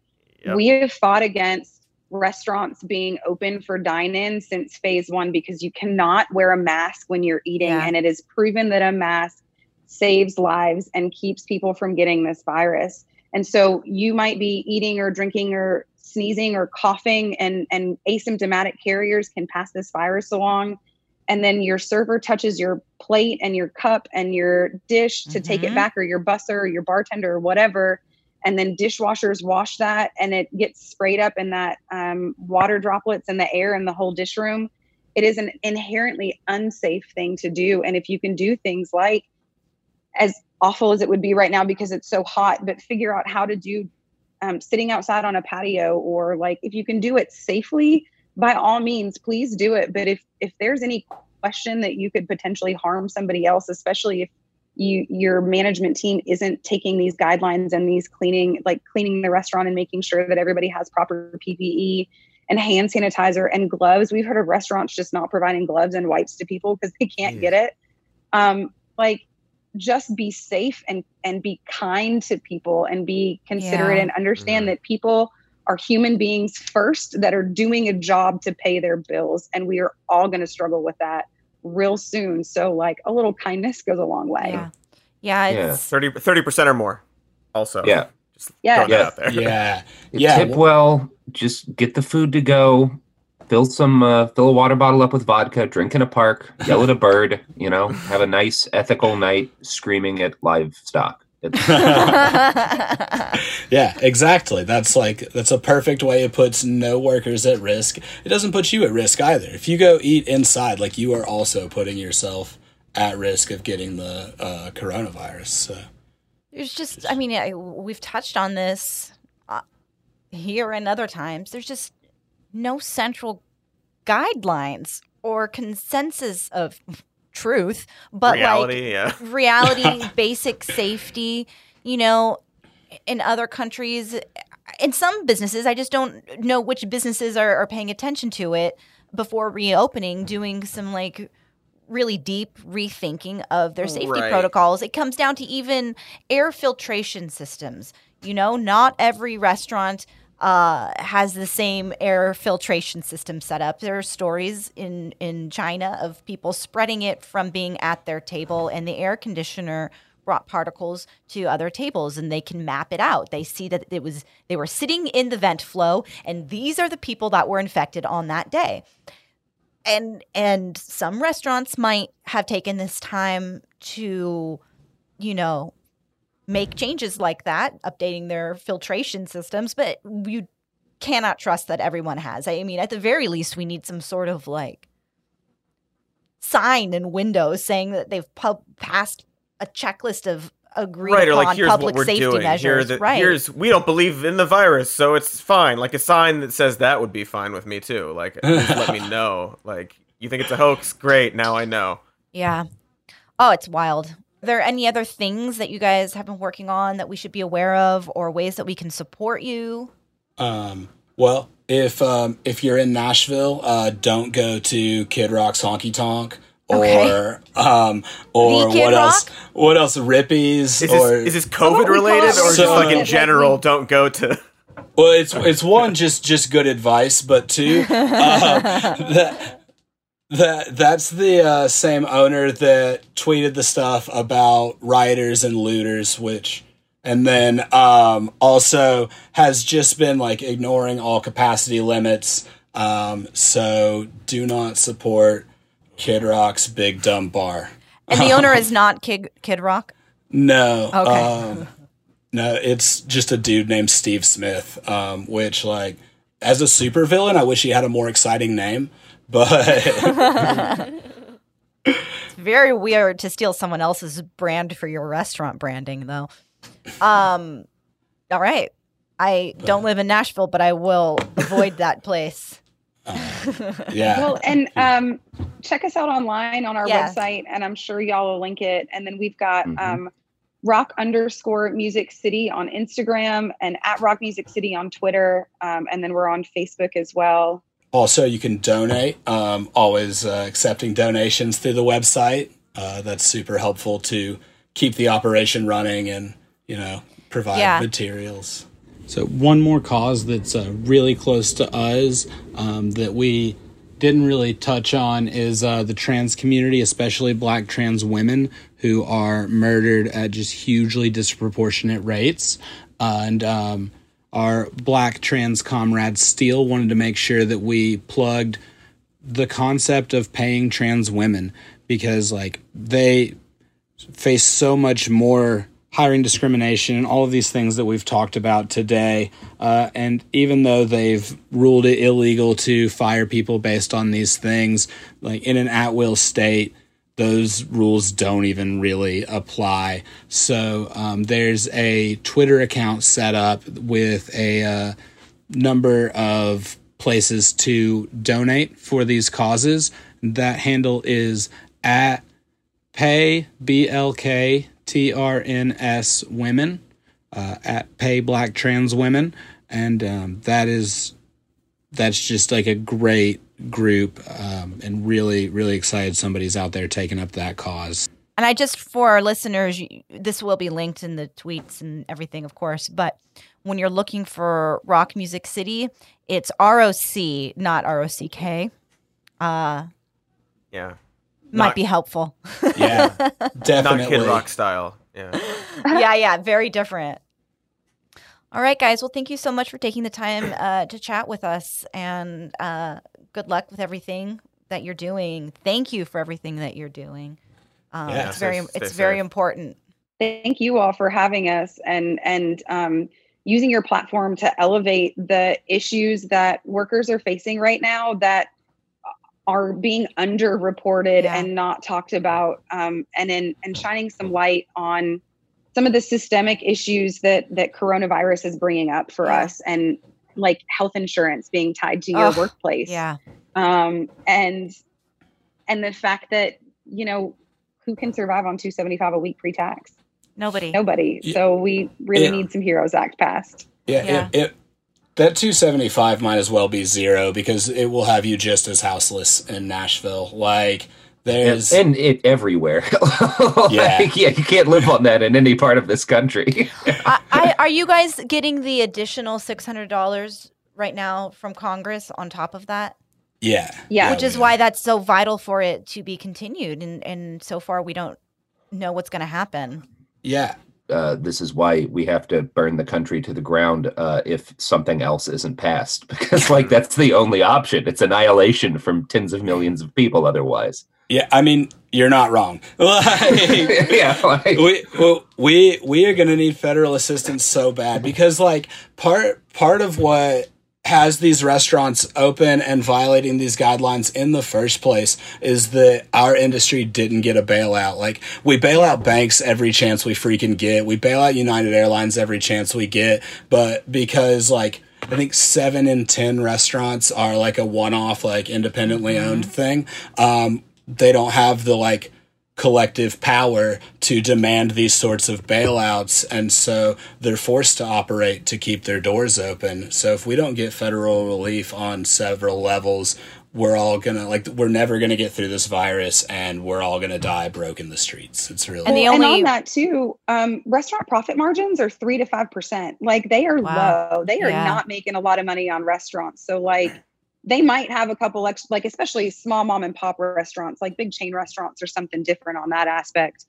[SPEAKER 3] Yep.
[SPEAKER 12] we have fought against restaurants being open for dine-in since phase one because you cannot wear a mask when you're eating
[SPEAKER 2] Yeah.
[SPEAKER 12] and it is proven that a mask saves lives and keeps people from getting this virus and so you might be eating or drinking or sneezing or coughing and and asymptomatic carriers can pass this virus along and then your server touches your plate and your cup and your dish to take
[SPEAKER 2] Mhm.
[SPEAKER 12] it back or your busser or your bartender or whatever and then dishwashers wash that and it gets sprayed up in that um, water droplets in the air in the whole dish room it is an inherently unsafe thing to do. And if you can do things like, as awful as it would be right now because it's so hot, but figure out how to do um, sitting outside on a patio or like if you can do it safely, by all means, please do it. But if if there's any question that you could potentially harm somebody else, especially if you your management team isn't taking these guidelines and these cleaning like cleaning the restaurant and making sure that everybody has proper PPE and hand sanitizer and gloves. We've heard of restaurants just not providing gloves and wipes to people because they can't get it. Um, like just be safe and and be kind to people and be considerate
[SPEAKER 2] Yeah.
[SPEAKER 12] and understand that people are human beings first that are doing a job to pay their bills and we are all going to struggle with that real soon so like a little kindness goes a long way
[SPEAKER 2] Yeah. Yeah,
[SPEAKER 10] Yeah.
[SPEAKER 2] it's
[SPEAKER 3] 30 percent or more. Also,
[SPEAKER 10] Yeah.
[SPEAKER 12] yeah
[SPEAKER 3] throwing that
[SPEAKER 10] Yeah.
[SPEAKER 3] out there.
[SPEAKER 9] Yeah. Yeah.
[SPEAKER 10] Tip well. Just get the food to go. Fill some, uh, fill a water bottle up with vodka. Drink in a park. Yell at a bird. You know, have a nice ethical night screaming at livestock.
[SPEAKER 9] Yeah, exactly. That's like that's a perfect way. It puts no workers at risk. It doesn't put you at risk either. If you go eat inside, like you are also putting yourself at risk of getting the uh, coronavirus. So.
[SPEAKER 2] There's just, I mean, I, we've touched on this uh, here and other times. There's just no central guidelines or consensus of truth, but
[SPEAKER 3] Reality,
[SPEAKER 2] like
[SPEAKER 3] yeah.
[SPEAKER 2] reality, basic safety. You know, in other countries, in some businesses, I just don't know which businesses are, are paying attention to it before reopening, doing some like really deep rethinking of their safety
[SPEAKER 3] Right.
[SPEAKER 2] protocols. It comes down to even air filtration systems. You know, not every restaurant uh, has the same air filtration system set up. There are stories in in China of people spreading it from being at their table, and the air conditioner brought particles to other tables and they can map it out. They see that it was they were sitting in the vent flow and these are the people that were infected on that day and and some restaurants might have taken this time to you know make changes like that updating their filtration systems but you cannot trust that everyone has i mean at the very least we need some sort of like sign in windows saying that they've pub- passed a checklist of agreed
[SPEAKER 3] right, or
[SPEAKER 2] upon
[SPEAKER 3] like here's
[SPEAKER 2] public
[SPEAKER 3] what we're
[SPEAKER 2] safety
[SPEAKER 3] doing. Here,
[SPEAKER 2] measures
[SPEAKER 3] the,
[SPEAKER 2] right
[SPEAKER 3] here's we don't believe in the virus, so it's fine. Like a sign that says that would be fine with me too. Like at let me know. Like you think it's a hoax? Great, now I know.
[SPEAKER 2] Yeah. Oh, it's wild. Are there any other things that you guys have been working on that we should be aware of or ways that we can support you?
[SPEAKER 9] Um, well, if um, if you're in Nashville, uh, don't go to Kid Rock's Honky Tonk or
[SPEAKER 2] Okay.
[SPEAKER 9] um, or
[SPEAKER 2] The Kid
[SPEAKER 9] what else? What else? Rippy's
[SPEAKER 3] Is this,
[SPEAKER 9] or
[SPEAKER 3] is this COVID related or just like in general? Don't go to.
[SPEAKER 9] Well, it's it's one just just good advice, but two uh, that that that's the uh, same owner that tweeted the stuff about rioters and looters, which and then um, also has just been like ignoring all capacity limits. Um, so do not support Kid Rock's Big Dumb Bar.
[SPEAKER 2] And the owner is not Kid, Kid Rock?
[SPEAKER 9] No.
[SPEAKER 2] Okay.
[SPEAKER 9] Um, no, it's just a dude named Steve Smith, um, which, like, as a supervillain, I wish he had a more exciting name. But
[SPEAKER 2] It's very weird to steal someone else's brand for your restaurant branding, though. Um, all right. I don't live in Nashville, but I will avoid that place.
[SPEAKER 9] yeah.
[SPEAKER 12] Well, and um, check us out online on our
[SPEAKER 2] Yeah.
[SPEAKER 12] website, and I'm sure y'all will link it. And then we've got um, ROC underscore music city on Instagram and at ROC Music City on Twitter. Um, and then we're on Facebook as well.
[SPEAKER 9] Also, you can donate. Um, always uh, accepting donations through the website. Uh, that's super helpful to keep the operation running and, you know, provide
[SPEAKER 2] Yeah.
[SPEAKER 9] materials. So, one more cause that's uh, really close to us um, that we didn't really touch on is uh, the trans community, especially black trans women who are murdered at just hugely disproportionate rates. and um, our black trans comrade Steele wanted to make sure that we plugged the concept of paying trans women because, like, they face so much more hiring discrimination and all of these things that we've talked about today. Uh, and even though they've ruled it illegal to fire people based on these things, like in an at will state, those rules don't even really apply. So um, there's a Twitter account set up with a uh, number of places to donate for these causes. That handle is at pay women uh, at pay black trans women, and um, that is that's just like a great group, um, and really really excited somebody's out there taking up that cause.
[SPEAKER 2] And I just for our listeners, this will be linked in the tweets and everything, of course. But when you're looking for ROC Music City, it's R O C, not R O C K. Uh,
[SPEAKER 3] Yeah.
[SPEAKER 2] might
[SPEAKER 3] Not-
[SPEAKER 2] be helpful.
[SPEAKER 9] Yeah, Definitely.
[SPEAKER 3] Not
[SPEAKER 9] definitely.
[SPEAKER 3] Kid Rock style. Yeah.
[SPEAKER 2] yeah, yeah, very different. All right, guys. Well, thank you so much for taking the time uh, to chat with us, and uh, good luck with everything that you're doing. Thank you for everything that you're doing. Um,
[SPEAKER 12] Yeah,
[SPEAKER 2] it's very,
[SPEAKER 12] stay
[SPEAKER 2] it's very important.
[SPEAKER 12] Thank you all for having us and and um, using your platform to elevate the issues that workers are facing right now that are being underreported and not talked about, um, and in and shining some light on some of the systemic issues that that coronavirus is bringing up for us, and like health insurance being tied to your
[SPEAKER 2] Ugh,
[SPEAKER 12] workplace
[SPEAKER 2] Yeah.
[SPEAKER 12] um, and and the fact that you know who can survive on 275 a week pre-tax
[SPEAKER 2] nobody
[SPEAKER 12] nobody so we really
[SPEAKER 9] Yeah.
[SPEAKER 12] need some heroes act passed
[SPEAKER 9] Yeah,
[SPEAKER 12] Yeah.
[SPEAKER 9] It, it that 275 might as well be zero because it will have you just as houseless in Nashville. Like there's
[SPEAKER 10] and it everywhere.
[SPEAKER 9] Yeah.
[SPEAKER 10] Like, yeah, you can't live on that in any part of this country.
[SPEAKER 2] I, I, are you guys getting the additional six hundred dollars right now from Congress on top of that?
[SPEAKER 9] yeah.
[SPEAKER 2] yeah, Which is why that's so vital for it to be continued, and and so far we don't know what's going to happen.
[SPEAKER 9] Yeah.
[SPEAKER 10] Uh, this is why we have to burn the country to the ground uh, if something else isn't passed, because like that's the only option. It's annihilation from tens of millions of people. Otherwise,
[SPEAKER 9] Yeah, I mean, you're not wrong. Like,
[SPEAKER 10] yeah,
[SPEAKER 9] we, well, we we are gonna need federal assistance so bad because like part part of what has these restaurants open and violating these guidelines in the first place is that our industry didn't get a bailout. Like we bail out banks every chance we freaking get. We bail out United Airlines every chance we get, but because like I think seven in ten restaurants are like a one-off, like independently owned thing. Um, they don't have the like collective power to demand these sorts of bailouts and so they're forced to operate to keep their doors open. So if we don't get federal relief on several levels we're all gonna like we're never gonna get through this virus and we're all gonna die broke in the streets. It's really
[SPEAKER 12] Well, and on that too um, restaurant profit margins are three to five percent. Like they are
[SPEAKER 2] Wow.
[SPEAKER 12] low. They are
[SPEAKER 2] Yeah.
[SPEAKER 12] not making a lot of money on restaurants. So like they might have a couple ex- like especially small mom and pop restaurants like big chain restaurants or something different on that aspect.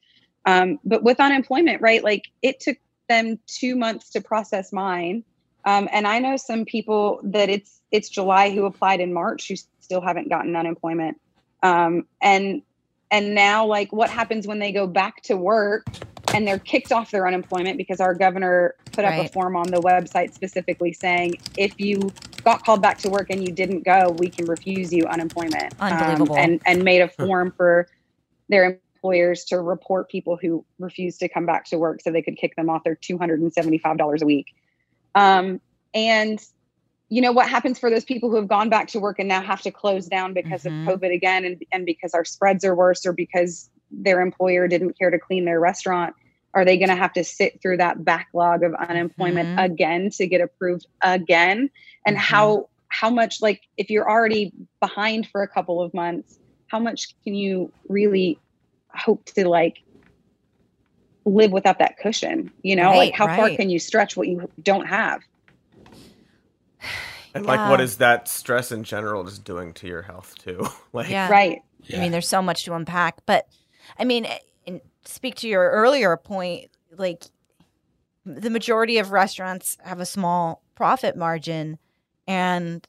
[SPEAKER 12] Um, but with unemployment right like it took them two months to process mine. Um, and i know some people that it's it's july who applied in march who still haven't gotten unemployment. Um, and and now like what happens when they go back to work and they're kicked off their unemployment because our governor put up a form on the website specifically saying if you got called back to work and you didn't go we can refuse you unemployment. Um,
[SPEAKER 2] Unbelievable.
[SPEAKER 12] and and made a form for their employers to report people who refused to come back to work so they could kick them off their $275 a week. Um, and you know what happens for those people who have gone back to work and now have to close down because
[SPEAKER 2] Mhm.
[SPEAKER 12] of covid again and, and because our spreads are worse or because their employer didn't care to clean their restaurant are they going to have to sit through that backlog of unemployment
[SPEAKER 2] Mhm.
[SPEAKER 12] again to get approved again and how how much like if you're already behind for a couple of months how much can you really hope to like live without that cushion you know like
[SPEAKER 2] Right,
[SPEAKER 12] how far can you stretch what you don't have
[SPEAKER 3] And like, what
[SPEAKER 2] Yeah.
[SPEAKER 3] is that stress in general just doing to your health too? like,
[SPEAKER 2] Yeah.
[SPEAKER 12] right
[SPEAKER 2] I mean, there's so much to unpack, but I mean, and speak to your earlier point, like the majority of restaurants have a small profit margin, and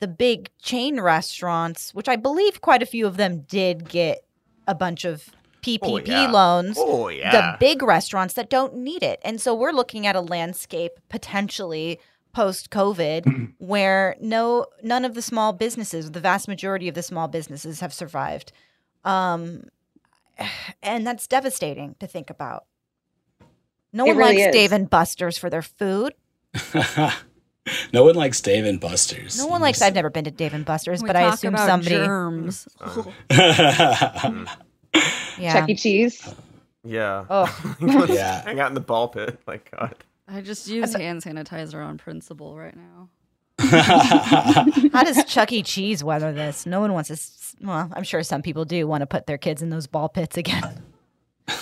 [SPEAKER 2] the big chain restaurants, which I believe quite a few of them did get a bunch of PPP
[SPEAKER 3] yeah.
[SPEAKER 2] loans,
[SPEAKER 3] Oh, yeah.
[SPEAKER 2] the big restaurants that don't need it. And so we're looking at a landscape potentially post COVID where no none of the small businesses, the vast majority of the small businesses have survived. Um and that's devastating to think about. No
[SPEAKER 12] It
[SPEAKER 2] one
[SPEAKER 12] really
[SPEAKER 2] likes
[SPEAKER 12] is.
[SPEAKER 2] Dave and Buster's for their food.
[SPEAKER 9] no one likes Dave and Buster's.
[SPEAKER 2] No one likes I've never been to Dave and Buster's,
[SPEAKER 5] We
[SPEAKER 2] but I assume
[SPEAKER 5] about
[SPEAKER 2] somebody
[SPEAKER 5] germs.
[SPEAKER 2] Yeah.
[SPEAKER 12] Chuck E. Cheese.
[SPEAKER 3] Yeah.
[SPEAKER 2] Oh.
[SPEAKER 9] Yeah.
[SPEAKER 3] Hang out in the ball pit. Like God.
[SPEAKER 5] I just use hand sanitizer on principle right now.
[SPEAKER 2] How does Chuck E. Cheese weather this? No one wants to. Well, I'm sure some people do want to put their kids in those ball pits again.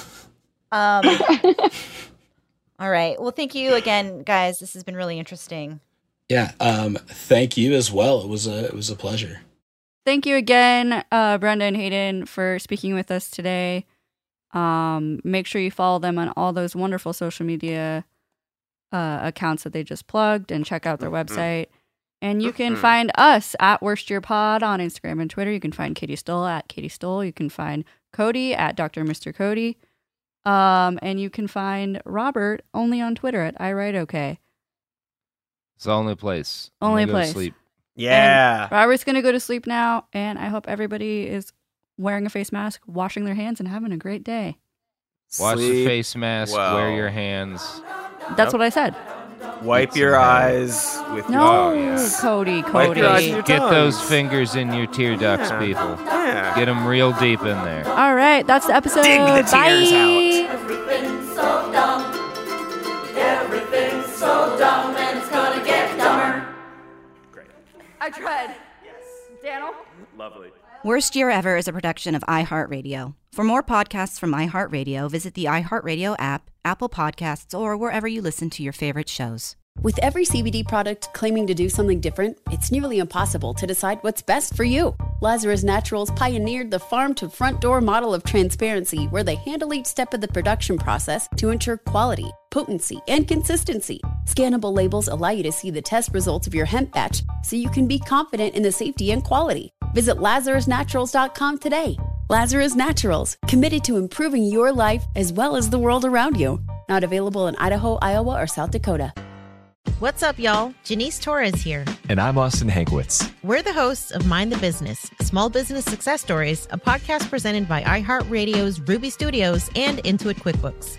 [SPEAKER 2] Um. all right. Well, thank you again, guys. This has been really interesting.
[SPEAKER 9] yeah. Um, thank you as well. It was a it was a pleasure.
[SPEAKER 5] Thank you again, uh, Brenda and Hayden, for speaking with us today. Um, make sure you follow them on all those wonderful social media uh, accounts that they just plugged and check out their website. And you can find us at Worst Year Pod on Instagram and Twitter. You can find Katie Stoll at Katie Stoll. You can find Cody at Dr. Mr. Cody. Um, and you can find Robert only on Twitter at I Write Okay.
[SPEAKER 4] It's the only place. I'm
[SPEAKER 5] Only
[SPEAKER 4] gonna go to
[SPEAKER 5] place.
[SPEAKER 4] sleep.
[SPEAKER 3] Yeah.
[SPEAKER 5] And Robert's gonna go to sleep now, and I hope everybody is wearing a face mask, washing their hands, and having a great day.
[SPEAKER 4] Wash
[SPEAKER 3] Sleep
[SPEAKER 4] your face mask.
[SPEAKER 3] well.
[SPEAKER 4] Wear your hands.
[SPEAKER 5] That's what I said.
[SPEAKER 3] Wipe your eyes with
[SPEAKER 5] No, oh,
[SPEAKER 3] your
[SPEAKER 5] Cody,
[SPEAKER 3] Wipe
[SPEAKER 5] Cody.
[SPEAKER 3] your eyes with your
[SPEAKER 4] Get those fingers in your tear ducts,
[SPEAKER 3] Yeah.
[SPEAKER 4] people.
[SPEAKER 3] Yeah.
[SPEAKER 4] Get them real deep in there.
[SPEAKER 5] All right, that's the episode.
[SPEAKER 3] Dig the tears
[SPEAKER 5] Bye.
[SPEAKER 3] out.
[SPEAKER 7] Everything's so dumb. Everything's so dumb, and it's gonna get dumber.
[SPEAKER 5] I tried. Yes. Daniel.
[SPEAKER 3] Lovely.
[SPEAKER 2] Worst Year Ever is a production of iHeartRadio. For more podcasts from iHeartRadio, visit the iHeartRadio app, Apple Podcasts, or wherever you listen to your favorite shows.
[SPEAKER 6] With every CBD product claiming to do something different, it's nearly impossible to decide what's best for you. Lazarus Naturals pioneered the farm to front door model of transparency where they handle each step of the production process to ensure quality, potency, and consistency. Scannable labels allow you to see the test results of your hemp batch so you can be confident in the safety and quality. Visit LazarusNaturals.com today. Lazarus Naturals, committed to improving your life as well as the world around you. Not available in Idaho, Iowa, or South Dakota.
[SPEAKER 16] What's up, y'all? Janice Torres here.
[SPEAKER 17] And I'm Austin Hankwitz.
[SPEAKER 16] We're the hosts of Mind the Business Small Business Success Stories, a podcast presented by iHeartRadio's Ruby Studios and Intuit QuickBooks.